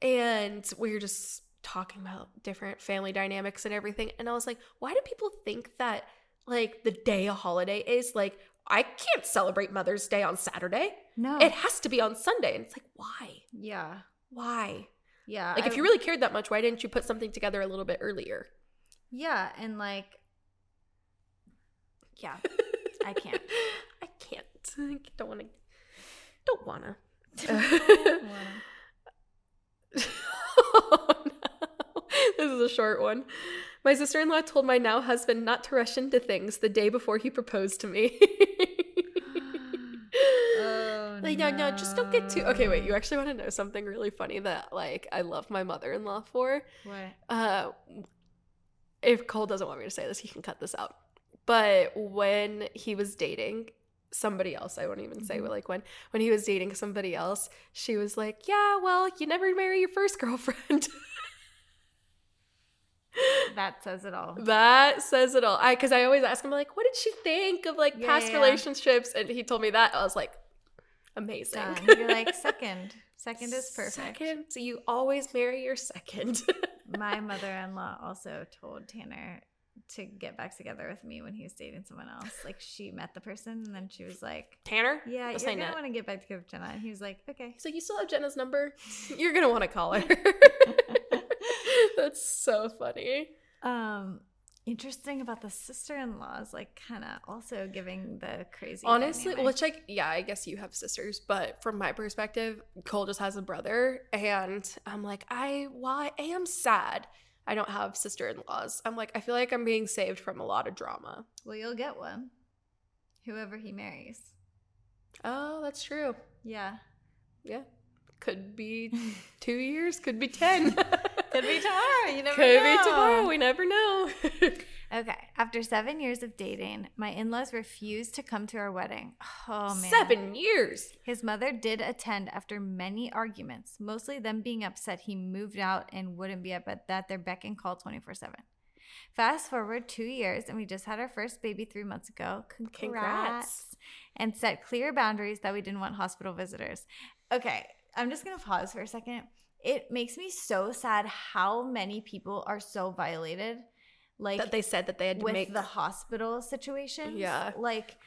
and we were just talking about different family dynamics and everything and i was like why do people think that like the day a holiday is like i can't celebrate mother's day on saturday No. it has to be on sunday and it's like why yeah. why Yeah. like if you really cared that much why didn't you put something together a little bit earlier Yeah. And like, yeah. I can't. I can't. I don't want to. Don't want to. oh, no. This is a short one. My sister in law told my now husband not to rush into things the day before he proposed to me. Oh, like, no, no, just don't get too. Okay, wait. You actually want to know something really funny that, like, I love my mother in law for? What? uh if Cole doesn't want me to say this, he can cut this out. But when he was dating somebody else, I won't even say Mhm. like when when he was dating somebody else, she was like, "Yeah, well, you never marry your first girlfriend." That says it all. that says it all. I cuz I always ask him like, "What did she think of like Yeah, past yeah, relationships?" And he told me that. I was like, "Amazing." You're like, second. Second is perfect. Second, so you always marry your second. My mother in law also told Tanner to get back together with me when he was dating someone else. Like she met the person and then she was like, Tanner? Yeah, Let's you're gonna want to get back together with Jennie. And he was like, Okay. So you still have Jennie's number? You're gonna want to call her. That's so funny. um interesting about the sister-in-laws like kind of also giving the crazy Honestly, dynamic. which like yeah, I guess you have sisters, but from my perspective, Cole just has a brother, and I'm like, I while I am sad, I don't have sister-in-laws. I'm like, I feel like I'm being saved from a lot of drama. well you'll get one whoever he marries Oh, that's true. yeah Yeah, could be two years, could be ten, could be tomorrow you never could know be tomorrow. We never know. okay after seven years of dating my in-laws refused to come to our wedding oh man Seven years. His mother did attend after many arguments, mostly them being upset he moved out and wouldn't be up at that their beck and call 24 7. Fast forward two years, and we just had our first baby three months ago. Congrats. Congrats. And set clear boundaries that we didn't want hospital visitors. Okay, I'm just going to pause for a second. It makes me so sad how many people are so violated. Like, that they said that they had to with make the hospital situation. Yeah. Like,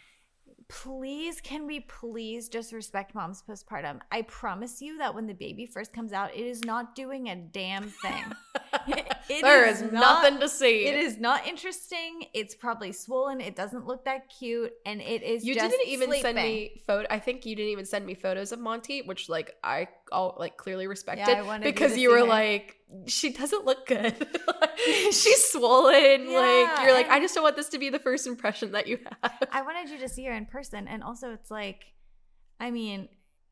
please, can we please just respect mom's postpartum? I promise you that when the baby first comes out, it is not doing a damn thing. It there is is not- nothing to see. It is not interesting. It's probably swollen. It doesn't look that cute, and it is. You just didn't even send me photo. I think you didn't even send me photos of Monty, which like I all like clearly respected I because you, were her. like, she doesn't look good. She's swollen. Yeah, like you're like, I just don't want this to be the first impression that you have. I wanted you to see her in person, and also it's like, I mean,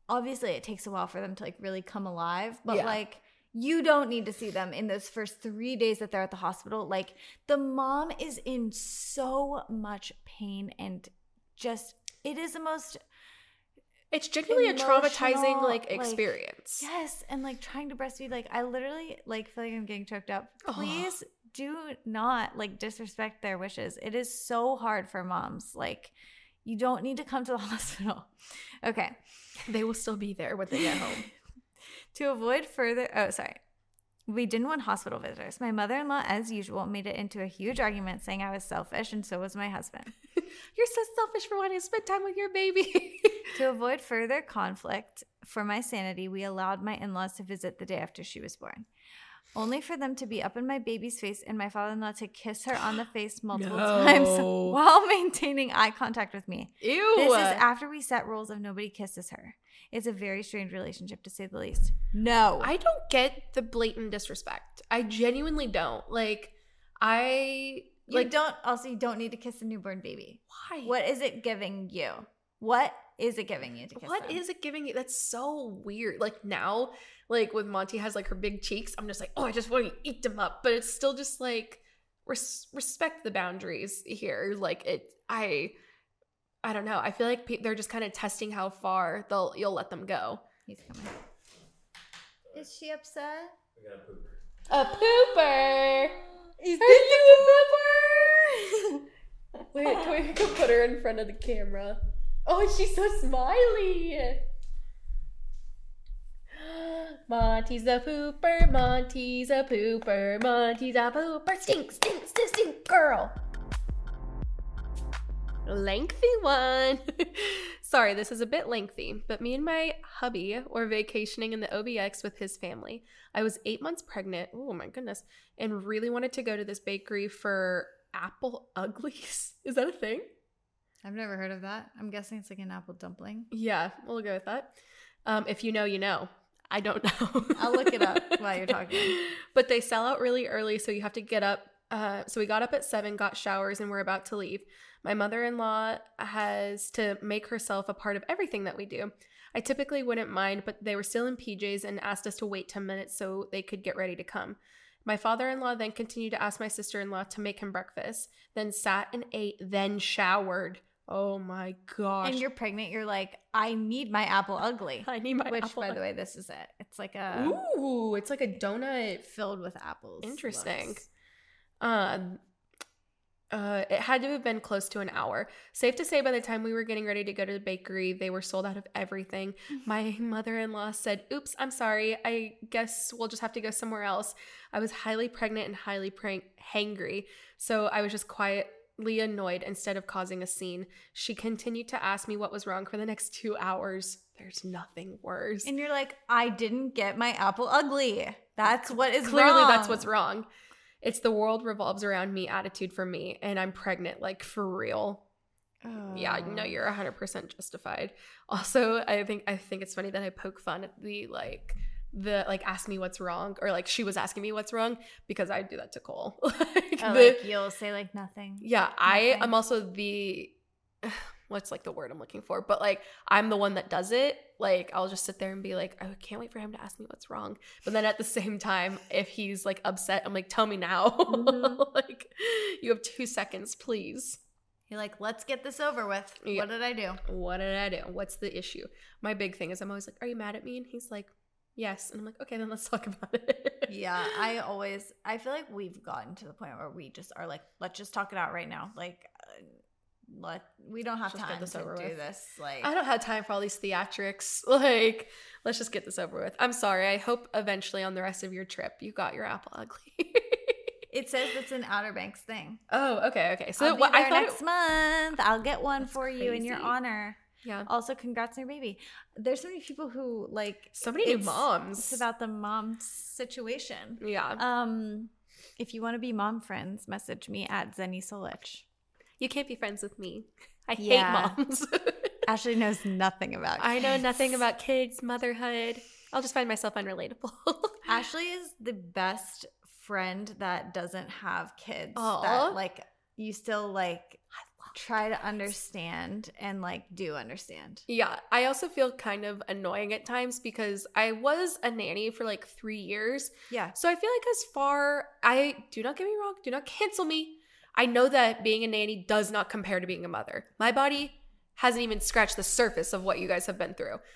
obviously it takes a while for them to like really come alive, but Yeah. like you don't need to see them in those first three days that they're at the hospital. Like the mom is in so much pain and just it is the most It's genuinely a traumatizing like like, experience. yes, and like trying to breastfeed. Like I literally like feel like I'm getting choked up. Oh. Please do not like disrespect their wishes. It is so hard for moms. Like, you don't need to come to the hospital. Okay. They will still be there when they get home. To avoid further, oh, sorry. We didn't want hospital visitors. My mother in law, as usual, made it into a huge argument saying I was selfish, and so was my husband. You're so selfish for wanting to spend time with your baby. to avoid further conflict, for my sanity, we allowed my in laws to visit the day after she was born. Only for them to be up in my baby's face and my father in law to kiss her on the face multiple times while maintaining eye contact with me. Ew. This is after we set rules of nobody kisses her. It's a very strange relationship to say the least. No. I don't get the blatant disrespect. I genuinely don't. Like, I you like don't also you don't need to kiss a newborn baby. why? What is it giving you? What is it giving you to kiss What them? is it giving you? That's so weird. Like now, like when Monty has like her big cheeks, I'm just like, oh, I just want to eat them up. But it's still just like res- respect the boundaries here. Like it, I, I don't know. I feel like pe- they're just kind of testing how far they'll you'll let them go. He's coming. Is she upset? We got a pooper. A pooper. Is Are you a pooper? Wait, can we go put her in front of the camera? Oh, she's so smiley. Monty's a pooper, Monty's a pooper, Monty's a pooper. Stink, stink, stink, stink, girl. Lengthy one. Sorry, this is a bit lengthy, but me and my hubby were vacationing in the OBX with his family. I was eight months pregnant. Oh my goodness. And really wanted to go to this bakery for apple uglies. Is that a thing? I've never heard of that. I'm guessing it's like an apple dumpling. Yeah, we'll go with that. Um, if you know, you know. I don't know. I'll look it up while you're talking. But they sell out really early, so you have to get up. Uh, so we got up at seven, got showers, and we're about to leave. My mother in law has to make herself a part of everything that we do. I typically wouldn't mind, but they were still in PJs and asked us to wait 10 minutes so they could get ready to come. My father in law then continued to ask my sister in law to make him breakfast, then sat and ate, then showered. Oh my gosh. And you're pregnant, you're like, I need my apple ugly. I need my Which, apple by the way, this is it. It's like a Ooh, it's like a donut filled with apples. Interesting. Um, uh, it had to have been close to an hour. Safe to say, by the time we were getting ready to go to the bakery, they were sold out of everything. My mother in law said, Oops, I'm sorry. I guess we'll just have to go somewhere else. I was highly pregnant and highly prank- hangry, so I was just quietly annoyed instead of causing a scene. She continued to ask me what was wrong for the next two hours. There's nothing worse. And you're like, I didn't get my apple ugly. That's what is Clearly, wrong. that's what's wrong. It's the world revolves around me attitude for me, and I'm pregnant, like for real. Yeah, no, Oh. you're 100% justified. Also, I think I think it's funny that I poke fun at the like the like ask me what's wrong or like she was asking me what's wrong because I do that to Cole. like, Oh, the- like you'll say like nothing. yeah, I nothing. am also the what's like the word I'm looking for, but like I'm the one that does it. Like I'll just sit there and be like, I can't wait for him to ask me what's wrong. But then at the same time, if he's like upset, I'm like, tell me now. Mhm. like you have two seconds, please. You're like, let's get this over with. Yeah. What did I do? What did I do? What's the issue? My big thing is I'm always like, Are you mad at me? And he's like, Yes. And I'm like, Okay, then let's talk about it. Yeah, I always I feel like we've gotten to the point where we just are like, let's just talk it out right now. Like, let we don't have Just time this to over do with. this. Like, I don't have time for all these theatrics. Like, let's just get this over with. I'm sorry. I hope eventually on the rest of your trip you got your apple ugly. it says it's an Outer Banks thing. oh, okay, okay. So I'll be there I thought next it- month. I'll get one That's for you in your honor. yeah. Also, congrats on your baby. There's so many people who like So many new moms. It's about the mom situation. yeah. Um, if you want to be mom friends, message me at Zennie Solich. You can't be friends with me. I Yeah. hate moms. Ashley knows nothing about. I know nothing about kids, motherhood. I'll just find myself unrelatable. Ashley is the best friend that doesn't have kids. Aw. That like you still like try to understand and like do understand. Yeah, I also feel kind of annoying at times because I was a nanny for like three years. Yeah. So I feel like as far I do not get me wrong, do not cancel me. I know that being a nanny does not compare to being a mother. My body hasn't even scratched the surface of what you guys have been through.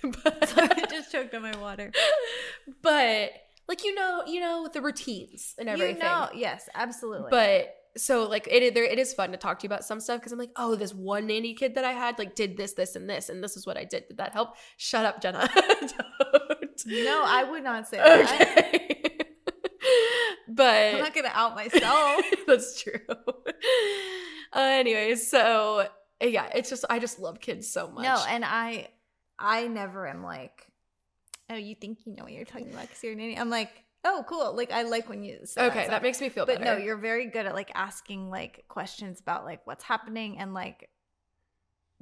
I just choked on my water. but like you know, you know the routines and everything. You know, yes, absolutely. But so like it there it is fun to talk to you about some stuff because I'm like, oh, this one nanny kid that I had like did this, this, and this, and this is what I did. Did that help? Shut up, Jennie. Don't. no, I would not say that. But I'm not gonna out myself. that's true. Uh, anyway, so yeah, it's just I just love kids so much. No, and I, I never am like, oh, you think you know what you're talking about because you're a nanny. I'm like, oh, cool. Like I like when you say okay, that, stuff. makes me feel better. But better. no, you're very good at like asking like questions about like what's happening and like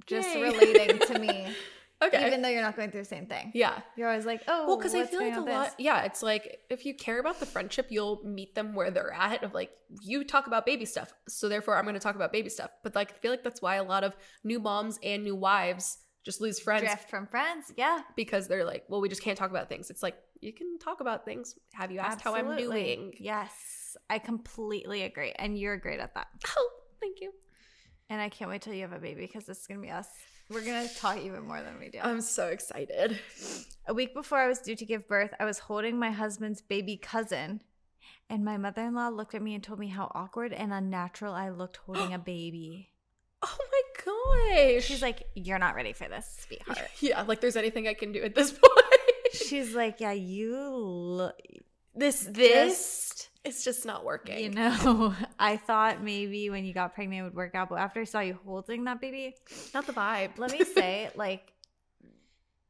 just Yay. relating to me, okay. even though you're not going through the same thing. yeah. You're always like, oh, Well, because I feel like a lot, yeah, it's like if you care about the friendship, you'll meet them where they're at. Of like, you talk about baby stuff, so therefore I'm going to talk about baby stuff. But like, I feel like that's why a lot of new moms and new wives just lose friends drift from friends. Yeah, because they're like, well, we just can't talk about things. It's like you can talk about things. Have you asked how I'm doing? Yes, I completely agree, and you're great at that. Oh, thank you. And I can't wait till you have a baby because this is gonna be us. We're gonna talk even more than we do. I'm so excited. a week before I was due to give birth, I was holding my husband's baby cousin, and my mother in law looked at me and told me how awkward and unnatural I looked holding a baby. Oh my gosh. She's like, You're not ready for this, sweetheart. yeah, like there's anything I can do at this point. She's like, Yeah, you look. this This, this it's just not working. you know, I thought maybe when you got pregnant it would work out, but after I saw you holding that baby, not the vibe. let me say, like,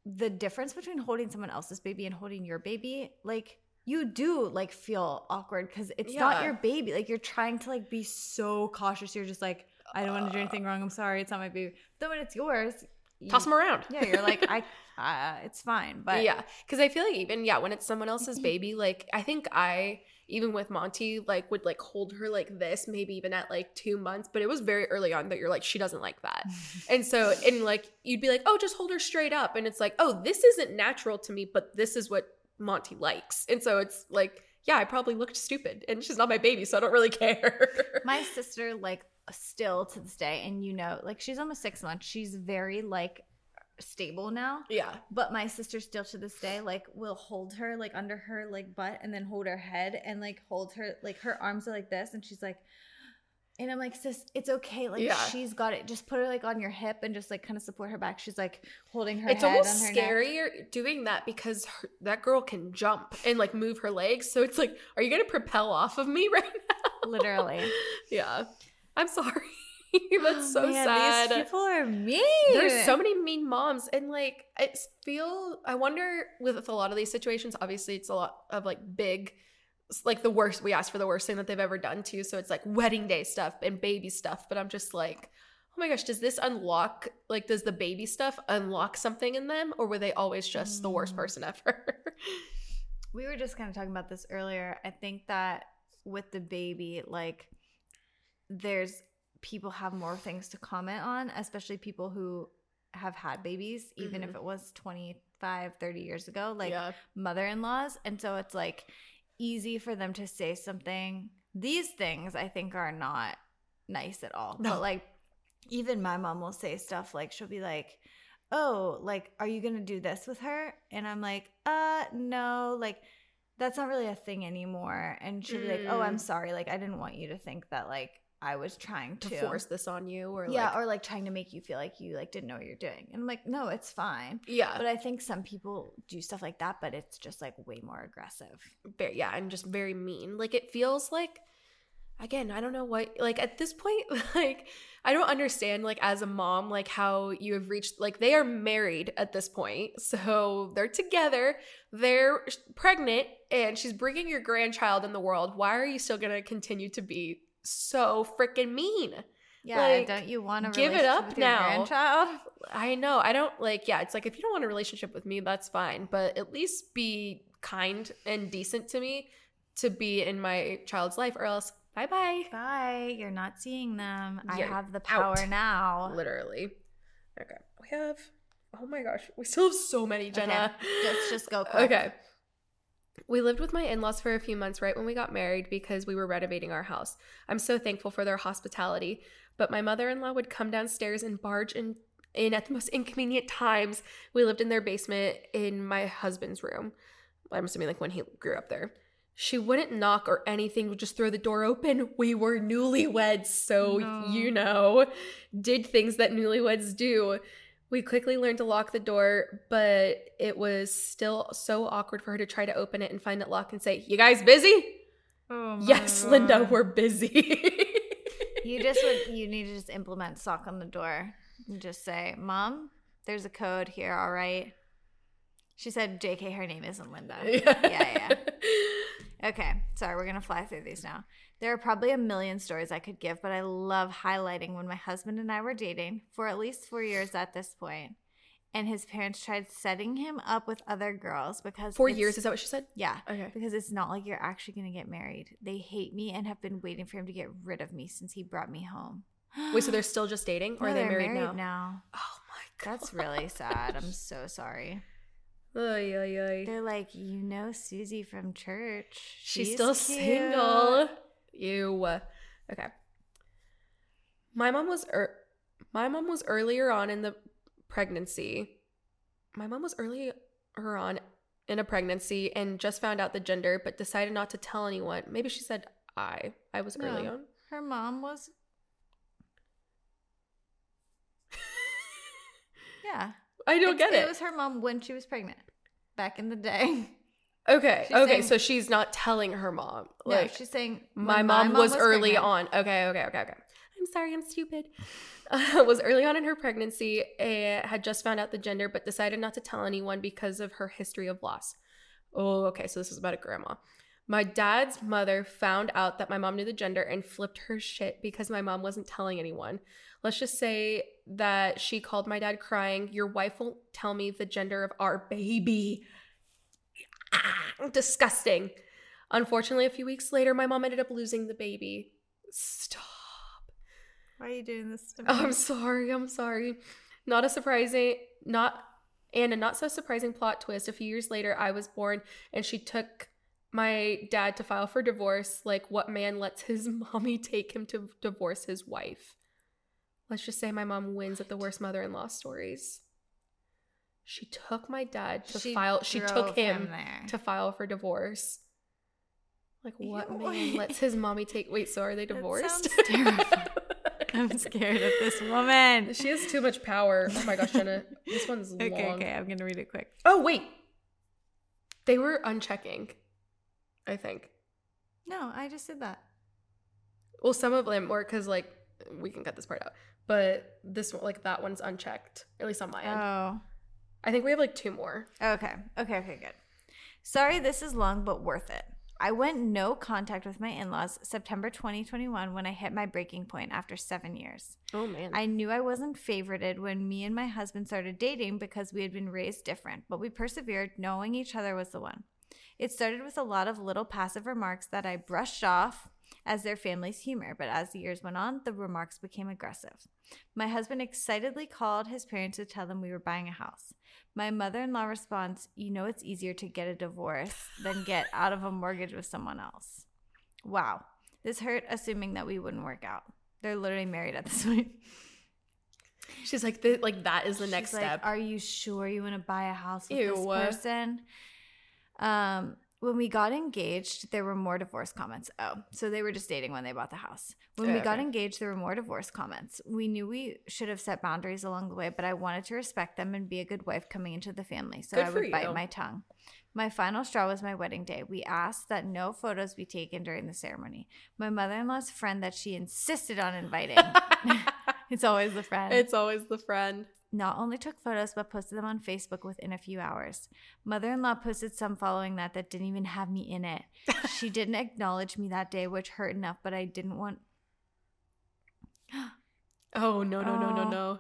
the difference between holding someone else's baby and holding your baby, like, you do like feel awkward because it's not your baby. Like, you're trying to like be so cautious. You're just like, I don't want to do anything wrong. I'm sorry, it's not my baby. Then when it's yours, you, toss them around. Yeah, you're like, I, uh, it's fine. But yeah, because I feel like even yeah, when it's someone else's baby, like I think I even with Monty like would like hold her like this, maybe even at like two months, but it was very early on that you're like she doesn't like that, and so and like you'd be like, oh, just hold her straight up, and it's like, oh, this isn't natural to me, but this is what Monty likes, and so it's like. Yeah, I probably looked stupid, and she's not my baby, so I don't really care. my sister like still to this day and you know like she's almost six months she's very like stable now yeah, but my sister still to this day like will hold her like under her like butt and then hold her head and like hold her like her arms are like this and she's like and i'm like sis it's okay like Yeah. she's got it just put her like on your hip and just like kind of support her back she's like holding her it's head almost her neck. scarier doing that because her, that girl can jump and like move her legs. So it's like, are you gonna propel off of me right now? literally Yeah, I'm sorry. That's so Man, sad. these people are mean There's so many mean moms, and like I feel. I wonder with a lot of these situations. Obviously, it's a lot of like big, like the worst. We ask for the worst thing that they've ever done to. So it's like wedding day stuff and baby stuff. But I'm just like, oh my gosh, does this unlock? Like, does the baby stuff unlock something in them, or were they always just the worst Mm. person ever? We were just kind of talking about this earlier. I think that with the baby, like, there's people have more things to comment on, especially people who have had babies, even if Mhm. it was 25, 30 years ago, like yeah, mother in laws. And so it's like easy for them to say something. These things I think are not nice at all. No. But like, even my mom will say stuff like, she'll be like, oh, like, are you gonna do this with her? And I'm like, uh, no, like, that's not really a thing anymore. And she'll be like, oh, I'm Mm. sorry, like, I didn't want you to think that like I was trying to to, force this on you, or yeah, like, or like trying to make you feel like you like didn't know what you're doing. And I'm like, no, it's fine. yeah, But I think some people do stuff like that, but it's just like way more aggressive. very, yeah, and just very mean. Like it feels like again, I don't know what like at this point like I don't understand like as a mom like how you have reached like they are married at this point. So they're together, they're pregnant and she's bringing your grandchild in the world. Why are you still going to continue to be so freaking mean? Yeah, Like, don't you want to give it up now. grandchild? I know. I don't like, yeah, it's like if you don't want a relationship with me, that's fine. But at least be kind and decent to me to be in my child's life, or else bye bye. Bye. You're not seeing them. I You're have the power out. now. Literally. Okay. We have, oh my gosh, we still have so many, Jennie. Let's just go quick. Okay. We lived with my in laws for a few months right when we got married because we were renovating our house. I'm so thankful for their hospitality, but my mother in law would come downstairs and barge in, in at the most inconvenient times. We lived in their basement in my husband's room. I'm assuming like when he grew up there. She wouldn't knock or anything, would just throw the door open. We were newlyweds, so No. you know, did things that newlyweds do. We quickly learned to lock the door, but it was still so awkward for her to try to open it and find it locked and say, You guys busy? Oh my Yes, Linda, we're busy. You just would you need to just implement sock on the door and just say, "Mom, there's a code here, all right?" She said, "JK, her name isn't Linda." Yeah, yeah, yeah. Okay, sorry, we're gonna fly through these now. There are probably a million stories I could give, but I love highlighting when my husband and I were dating for at least four years at this point, and his parents tried setting him up with other girls because Four it's- years, is that what she said? yeah, Okay. because it's not like you're actually gonna get married. They hate me and have been waiting for him to get rid of me since he brought me home. Wait, so they're still just dating or No, are they they're married, now? now? Oh my god. That's really sad. I'm so sorry. Oy, oy, oy. They're like, you know, Susie from church. She's, She's still cute." single. You. Okay. My mom was er- my mom was earlier on in the pregnancy. My mom was earlier on in a pregnancy and just found out the gender but decided not to tell anyone. Maybe she said I. I was early No. on. Her mom was. Yeah. I don't It's- get it. It was her mom when she was pregnant back in the day. okay. she's okay, saying- so she's not telling her mom. no, Like she's saying my when mom, was, early pregnant. on. Okay, okay, okay, okay. I'm sorry, I'm stupid. Uh, was early on in her pregnancy, uh, had just found out the gender, but decided not to tell anyone because of her history of loss. Oh, okay, so this is about a grandma. My dad's mother found out that my mom knew the gender and flipped her shit because my mom wasn't telling anyone. Let's just say that she called my dad crying, Your wife won't tell me the gender of our baby. Ah, disgusting. Unfortunately, a few weeks later, my mom ended up losing the baby. Stop. Why are you doing this to me? Oh, I'm sorry. I'm sorry. Not a surprising, not, and a not so surprising plot twist. A few years later, I was born, and she took my dad to file for divorce. Like, what man lets his mommy take him to divorce his wife? Let's just say my mom wins at the worst mother in law stories. She took my dad to She file, she took him there. to file for divorce. Like what Ew. man lets his mommy take? Wait, so are they divorced? I'm scared of this woman. she has too much power. Oh my gosh, Jennie, this one's Okay, long. okay, I'm gonna read it quick. Oh wait, they were unchecking. I think. No, I just did that. Well, some of them were because like we can cut this part out, but this one, like that one's unchecked. At least on my end. Oh. I think we have like two more. Okay. Okay. Okay. Good. Sorry, this is long, but worth it. I went no contact with my in laws September 2021 when I hit my breaking point after seven years. Oh man. I knew I wasn't favorited when me and my husband started dating because we had been raised different, but we persevered, knowing each other was the one. It started with a lot of little passive remarks that I brushed off as their family's humor, but as the years went on, the remarks became aggressive. My husband excitedly called his parents to tell them we were buying a house. My mother in law responds, You know, it's easier to get a divorce than get out of a mortgage with someone else. Wow. This hurt, assuming that we wouldn't work out. They're literally married at this point. She's like, the, like that is the next like, step. Are you sure you want to buy a house with Ew. this person? Um, when we got engaged, there were more divorce comments. Oh, so they were just dating when they bought the house. When Oh, we got engaged, there were more divorce comments. We knew we should have set boundaries along the way, but I wanted to respect them and be a good wife coming into the family, so Good I would bite my tongue. My final straw was my wedding day. We asked that no photos be taken during the ceremony. My mother in law's friend that she insisted on inviting. it's always the friend it's always the friend. Not only took photos but posted them on Facebook within a few hours. Mother-in-law posted some following that that didn't even have me in it. She didn't acknowledge me that day, which hurt enough, but I didn't want Oh no no no no Oh. no.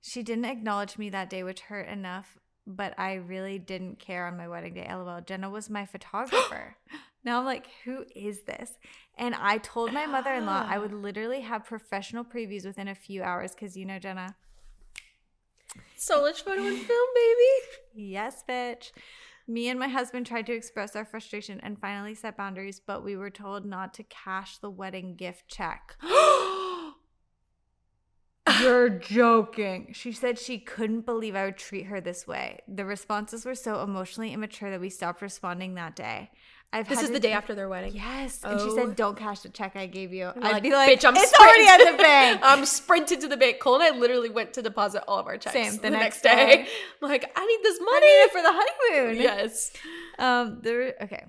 she didn't acknowledge me that day, which hurt enough, but I really didn't care on my wedding day. LOL. Jennie was my photographer. now I'm like, who is this? And I told my mother-in-law I would literally have professional previews within a few hours because you know, Jennie, Solich photo and film, baby. Yes, bitch. Me and my husband tried to express our frustration and finally set boundaries, but we were told not to cash the wedding gift check. You're joking. She said she couldn't believe I would treat her this way. The responses were so emotionally immature that we stopped responding that day. I've This is the day after their wedding. Yes, and she Oh. said, "Don't cash the check I gave you." I'd like, be like, bitch, I'm "It's already at the bank." I'm sprinted to the bank. Cole and I literally went to deposit all of our checks Same, the, the next, next day. day. I'm like, I need this money I need for the honeymoon. Yes. Um. There. Okay.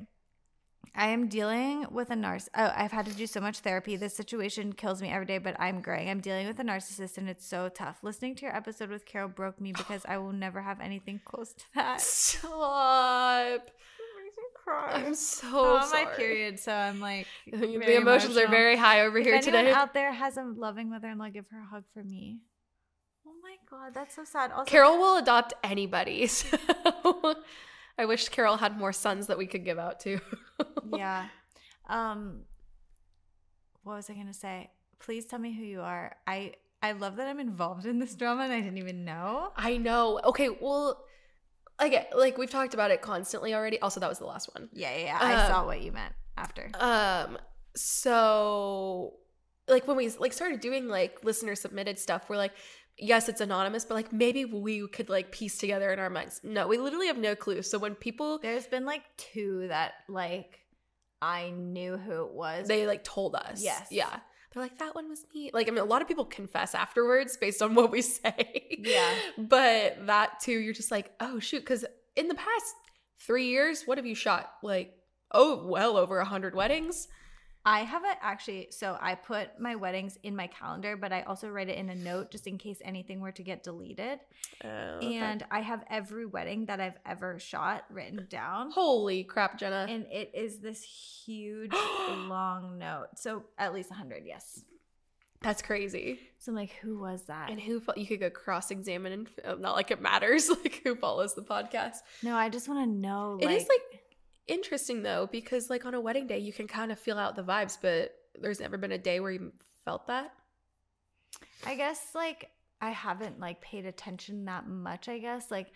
I am dealing with a narciss. Oh, I've had to do so much therapy. This situation kills me every day, but I'm growing. I'm dealing with a narcissist, and it's so tough. Listening to your episode with Carol broke me because I will never have anything close to that. Stop. I'm so on sorry. my period, so I'm like the emotions are very high over If here today. out there has a loving mother-in-law, give her a hug for me. Oh my god, that's so sad. Also, Carol will adopt anybody. So I wish Carol had more sons that we could give out to. yeah. Um, what was I gonna say? Please tell me who you are. I I love that I'm involved in this drama and I didn't even know. I know. Okay, well, again, like we've talked about it constantly already. Also, that was the last one. Yeah, yeah. yeah. I saw Um, what you meant after. Um, so like when we like started doing like listener submitted stuff, we're like, yes, it's anonymous, but like maybe we could like piece together in our minds. No, we literally have no clue. So when people There's been like two that like I knew who it was. they like told us, Yes. yeah, they're like that one was me. Like I mean, a lot of people confess afterwards based on what we say. Yeah. but that too, you're just like, oh shoot, because in the past three years, what have you shot? Like, oh, well over a hundred weddings. I haven't actually. So I put my weddings in my calendar, but I also write it in a note just in case anything were to get deleted. Oh, okay. And I have every wedding that I've ever shot written down. holy crap, Jennie. And it is this huge long note. So at least 100, yes. That's crazy. So I'm like, who was that? And who fo- you could go cross examine and not like it matters like who follows the podcast. no, I just want to know. It is like interesting though because like on a wedding day you can kind of feel out the vibes, but there's never been a day where you felt that. I guess like I haven't like paid attention that much, I guess. Like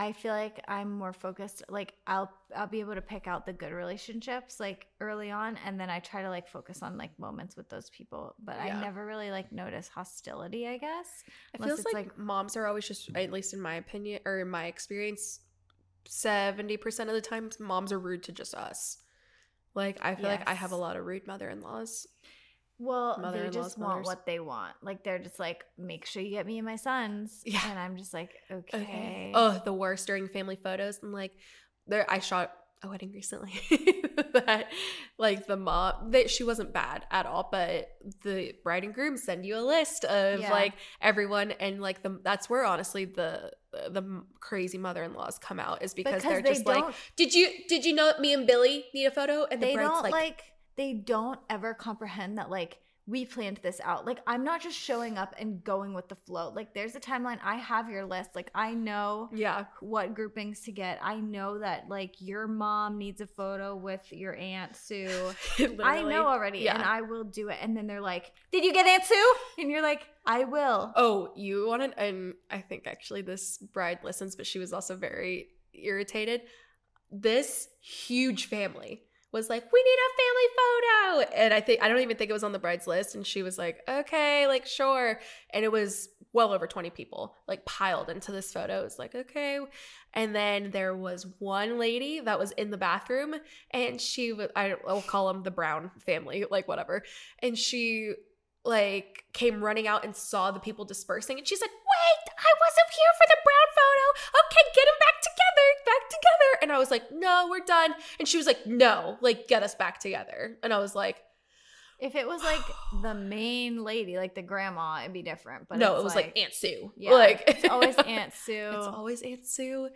I feel like I'm more focused like I'll I'll be able to pick out the good relationships like early on and then I try to like focus on like moments with those people, but Yeah. I never really like notice hostility, I guess. It feels like, like- moms are always just at least in my opinion or in my experience 70% of the time moms are rude to just us. Like I feel like I have a lot of rude mother-in-laws. Well, they just want mothers. what they want. Like they're just like, make sure you get me and my sons. Yeah. And I'm just like, okay. Okay. Oh, the worst during family photos. And like there I shot a wedding recently that like the mom that she wasn't bad at all, but the bride and groom send you a list of Yeah. like everyone and like the that's where honestly the the crazy mother-in-laws come out is because, they're they just like did you did you know that me and Billy need a photo? And the they don't like, like, they don't ever comprehend that like we planned this out. Like I'm not just showing up and going with the flow. Like there's a timeline. I have your list. Like I know yeah what groupings to get. I know that like your mom needs a photo with your aunt Sue. I know already, Yeah. and I will do it. And then they're like, "Did you get Aunt Sue?" And you're like, "I will." Oh, you want to? And I think actually this bride listens, but she was also very irritated. This huge family was like, "We need a family photo," and I think I don't even think it was on the bride's list. And she was like, "Okay, like sure," and it was well over twenty people like piled into this photo. It was like, okay, and then there was one lady that was in the bathroom, and she was I will call them the Brown family, like whatever, and she like came running out and saw the people dispersing and she's like wait i wasn't here for the brown photo. Okay get them back together back together. And i was like no we're done. And she was like no like get us back together. And i was like If it was like the main lady, like the grandma, it'd be different. But no it was like, aunt sue. Yeah, like it's always Aunt Sue. it's always aunt sue.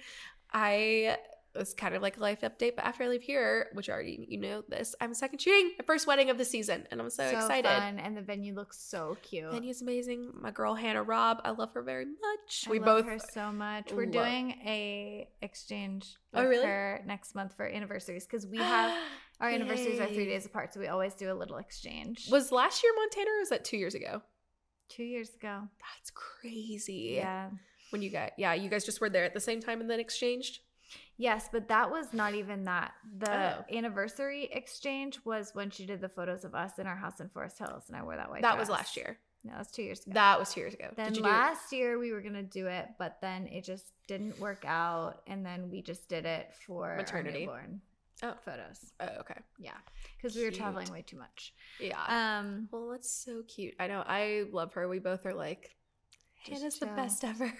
I it's kind of like a life update but after i leave here which already you know this i'm second shooting my first wedding of the season and i'm so, excited fun, and the venue looks so cute. Venue's amazing. My girl Hannah Robb, I love her very much. I we love both her so much. We're love- doing a exchange Oh, with really? her next month for anniversaries because we have our anniversaries are three days apart, so we always do a little exchange. Was last year Montana or was that two years ago? two years ago. That's crazy. Yeah. When you guys, yeah, you guys just were there at the same time and then exchanged. Yes, but that was not even that. The Oh. anniversary exchange was when she did the photos of us in our house in Forest Hills, and I wore that white. that was last year. No, that's two years ago. That was two years ago. then Did you do last year we were gonna do it, but then it just didn't work out, and then we just did it for Maternity. Oh. photos. Oh, okay. Yeah, because we were traveling way too much. Yeah. Um, well, that's so cute. I know. I love her. We both are like, Hannah's the best ever.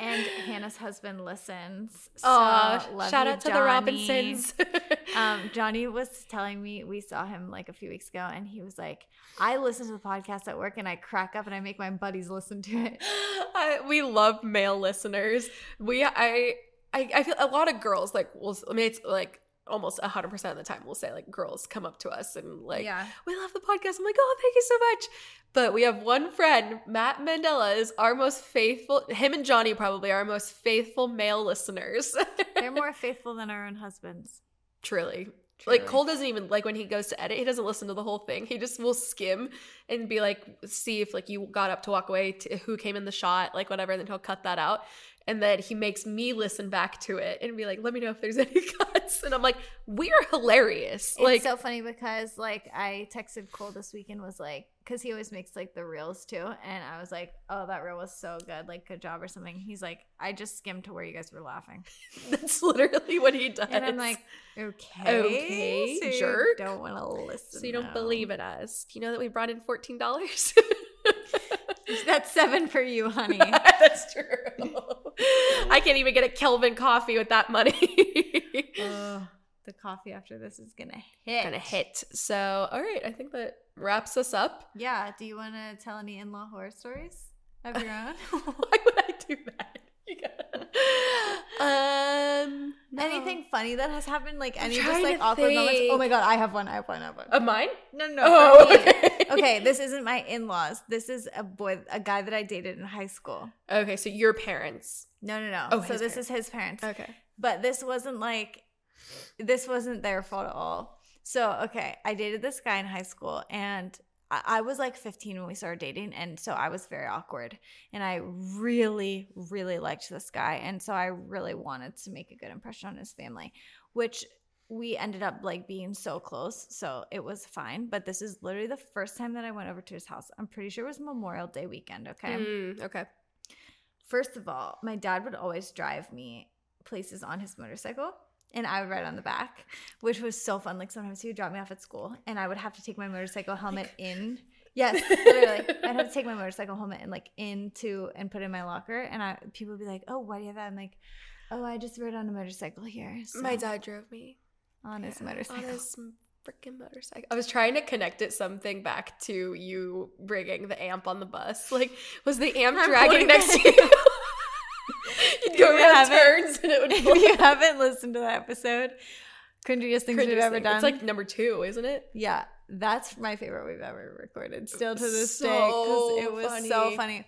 and Hannah's husband listens. So Oh, shout you, out to the Robinsons. um, Johnny was telling me we saw him like a few weeks ago, and he was like, "I listen to the podcast at work, and I crack up, and I make my buddies listen to it." I, we love male listeners. We I, I I feel a lot of girls like will I mean it's like almost hundred percent of the time we'll say like girls come up to us and like yeah, we love the podcast. I'm like, oh, thank you so much. But we have one friend, Matt Mandela, is our most faithful. Him and Johnny probably are our most faithful male listeners. they're more faithful than our own husbands. Truly. Truly. Like Cole doesn't even like when he goes to edit, he doesn't listen to the whole thing. He just will skim and be like, see if like you got up to walk away, to who came in the shot, like whatever. And then he'll cut that out, and then he makes me listen back to it and be like, let me know if there's any cuts. And I'm like, we are hilarious. It's like, so funny because like I texted Cole this week and was like, because he always makes like the reels too, and I was like, oh, that reel was so good, like good job or something. He's like, I just skimmed to where you guys were laughing, that's literally what he does. and I'm like, okay, Okay, so you jerk. don't want to listen. so you don't now. believe in us? Do you know that we brought in fourteen dollars? That's seven for you, honey. That's true. I can't even get a Kelvin coffee with that money. The coffee after this is gonna hit. Gonna hit. So, all right, I think that wraps us up. Yeah. Do you want to tell any in-law horror stories of your own? Why would I do that? Um, no. Anything funny that has happened? Like any just like awkward moments? Oh my god, I have one. I have one. I have one. of mine? no, no. oh, okay. Okay, this isn't my in-laws. This is a boy, a guy that I dated in high school. Okay, so your parents. No, no, no. Oh, so this parents. is his parents. Okay. But this wasn't like this wasn't their fault at all. So, okay, I dated this guy in high school and I, I was like 15 when we started dating. And so I was very awkward. And I really, really liked this guy. And so I really wanted to make a good impression on his family, which we ended up like being so close. So it was fine. But this is literally the first time that I went over to his house. I'm pretty sure it was Memorial Day weekend. Okay. Mm, okay. First of all, my dad would always drive me places on his motorcycle and I would ride on the back, which was so fun. Like sometimes he would drop me off at school and I would have to take my motorcycle helmet in. Yes, literally. I'd have to take my motorcycle helmet and like into and put it in my locker. And I people would be like, Oh, why do you have that? I'm like, Oh, I just rode on a motorcycle here. So, My dad drove me. On his Yeah, motorcycle. On his freaking motorcycle. I was trying to connect it something back to you bringing the amp on the bus. Like, was the amp I'm dragging next to you? You'd go around turns and it would if you haven't listened to that episode, cringiest things we've ever thing. done. It's like number two, isn't it? Yeah, that's my favorite we've ever recorded. Still to this day, because it was funny. so funny.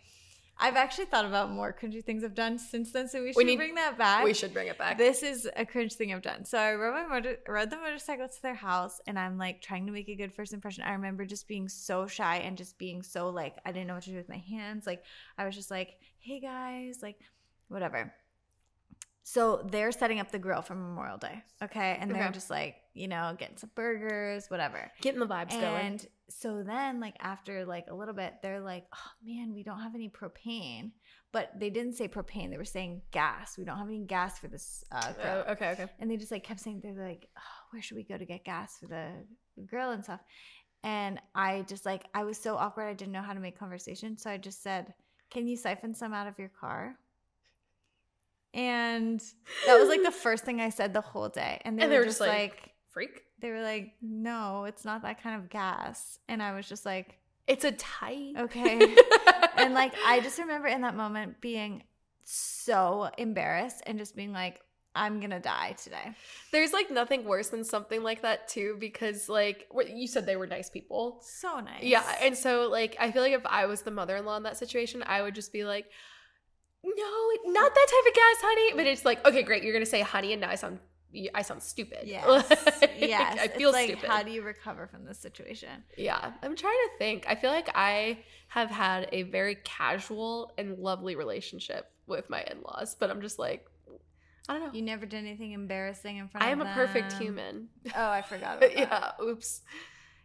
I've actually thought about more cringy things I've done since then, so we should We need- bring that back. We should bring it back. This is a cringe thing I've done. So I rode my motor, rode the motorcycle to their house, and I'm like trying to make a good first impression. I remember just being so shy and just being so like I didn't know what to do with my hands. Like I was just like, "Hey guys," like whatever. So they're setting up the grill for Memorial Day, okay, and they're Okay. just like you know getting some burgers, whatever. Getting the vibes going. And so then, like after like a little bit, they're like, "Oh man, we don't have any propane." But they didn't say propane; they were saying gas. We don't have any gas for this uh, grill. Oh, okay, okay. And they just like kept saying they're like, oh, "Where should we go to get gas for the grill and stuff?" And I just like I was so awkward. I didn't know how to make conversation, so I just said, "Can you siphon some out of your car?" And that was like the first thing I said the whole day. And they, And were, they were just like like, freak. they were like, no, it's not that kind of gas. And I was just like, It's a tight. okay. and like, I just remember in that moment being so embarrassed and just being like, I'm gonna die today. There's like nothing worse than something like that too, because like you said they were nice people. So nice. Yeah, and so like I feel like if I was the mother-in-law in that situation, I would just be like, "No, not that type of gas, honey." But it's like, okay, great, you're gonna say honey, and now I sound I sound stupid. yes. Like, yes. I feel like, stupid. how do you recover from this situation? yeah, I'm trying to think. I feel like I have had a very casual and lovely relationship with my in-laws, but I'm just like, I don't know. You never did anything embarrassing in front I of them. I am a perfect human. Oh, I forgot about that. yeah. Oops.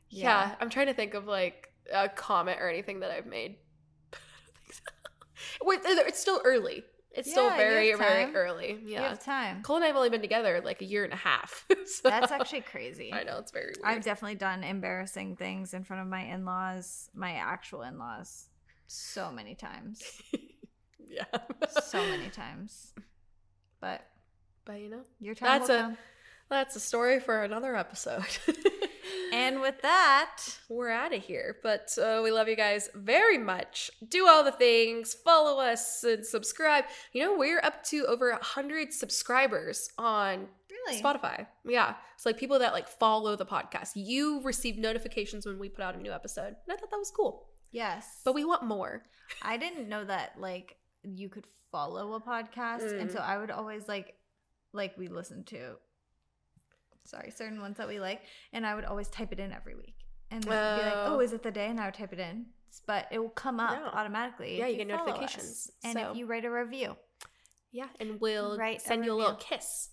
Yeah. Yeah. I'm trying to think of like a comment or anything that I've made. It's still early. It's still Yeah, you very, very early. You Yeah. have time. Cole and I have only been together like a year and a half. so- That's actually crazy. I know it's very weird. I've definitely done embarrassing things in front of my in laws, my actual in laws, so many times. yeah. So many times. But But you know, your time That's will a- come. that's a story for another episode. And with that, we're out of here. But uh, we love you guys very much. Do all the things, follow us and subscribe. You know, we're up to over 100 subscribers on really, Spotify. Yeah. It's like people that like follow the podcast. You receive notifications when we put out a new episode. And I thought that was cool. yes. But we want more. I didn't know that like you could follow a podcast, and Mm. so I would always like, like we listened to, sorry, certain ones that we like, and I would always type it in every week and then be like, Oh. oh, is it the day? And I would type it in, but it will come up No. automatically. Yeah, if you get follow us. notifications. and So- if you write a review. Yeah. And we'll Write a send you a little kiss.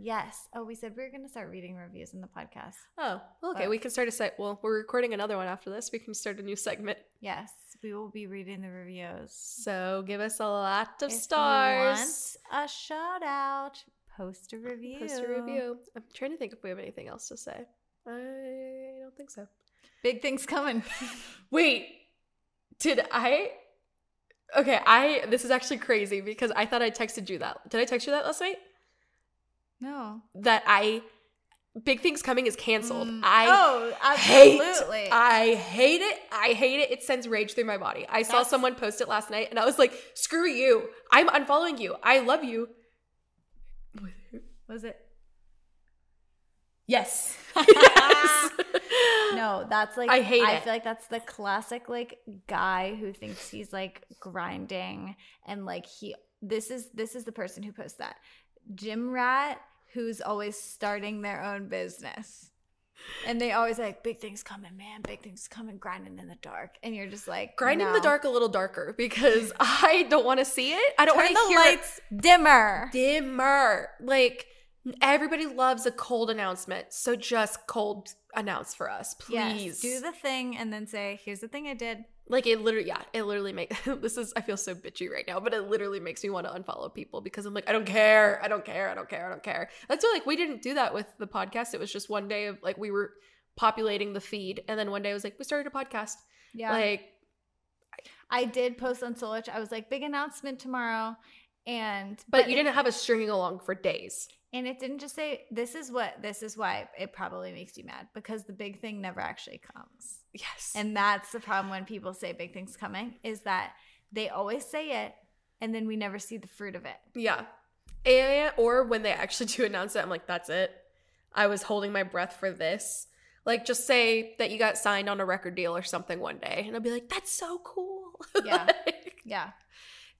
Yes. Oh, we said we were going to start reading reviews in the podcast. Oh, well, okay. But- we can start a set. Well, we're recording another one after this. We can start a new segment. Yes, we will be reading the reviews. So give us a lot of If you stars. a shout out, post a review. Post a review. I'm trying to think if we have anything else to say. I don't think so. Big things coming. Wait, did I? Okay, I. This is actually crazy because I thought I texted you that. Did I text you that last night? no. That I. Big things coming is canceled. Mm. I oh, hate. I hate it. I hate it. It sends rage through my body. I saw someone post it last night, and I was like, "Screw you! I'm unfollowing you. I love you." Was it? Yes. yes. No, that's like I hate I it. feel like that's the classic like guy who thinks he's like grinding and like he this is this is the person who posts that. Gym rat who's always starting their own business. And they always like big things coming, man, big things coming, grinding in the dark. And you're just like Grinding in the dark a little darker because I don't want to see it. I don't want to the hear lights dimmer. dimmer. Like everybody loves a cold announcement, so just cold announce for us, please. Yes, do the thing and then say, "Here's the thing I did." like it literally, yeah, it literally makes this is. I feel so bitchy right now, but it literally makes me want to unfollow people because I'm like, I don't care, I don't care, I don't care, I don't care. That's why like we didn't do that with the podcast. It was just one day of like we were populating the feed, and then one day I was like, we started a podcast. Yeah, Like I did post on Solich. I was like, "Big announcement tomorrow," and but, you it- didn't have a stringing along for days. And it didn't just say, "This is what this is why it probably makes you mad," because the big thing never actually comes. Yes. And that's the problem when people say big things coming is that they always say it, and then we never see the fruit of it. Yeah. And or when they actually do announce it, I'm like, that's it. I was holding my breath for this. Like just say that you got signed on a record deal or something one day, and I'll be like, that's so cool. Yeah. Like, Yeah,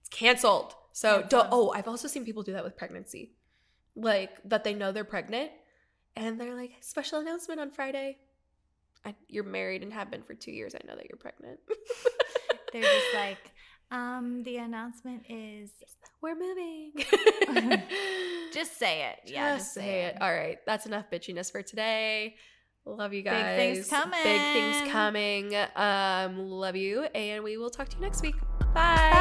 it's canceled. So don't oh, I've also seen people do that with pregnancy. Like that they know they're pregnant and they're like, special announcement on Friday. I, you're married and have been for two years. I know that you're pregnant. they're just like, um, the announcement is We're moving. just say it. Yeah, just say it. All right, that's enough bitchiness for today. Love you guys. Big things coming. Big things coming. coming. Um, love you, and we will talk to you next week. Bye. Bye.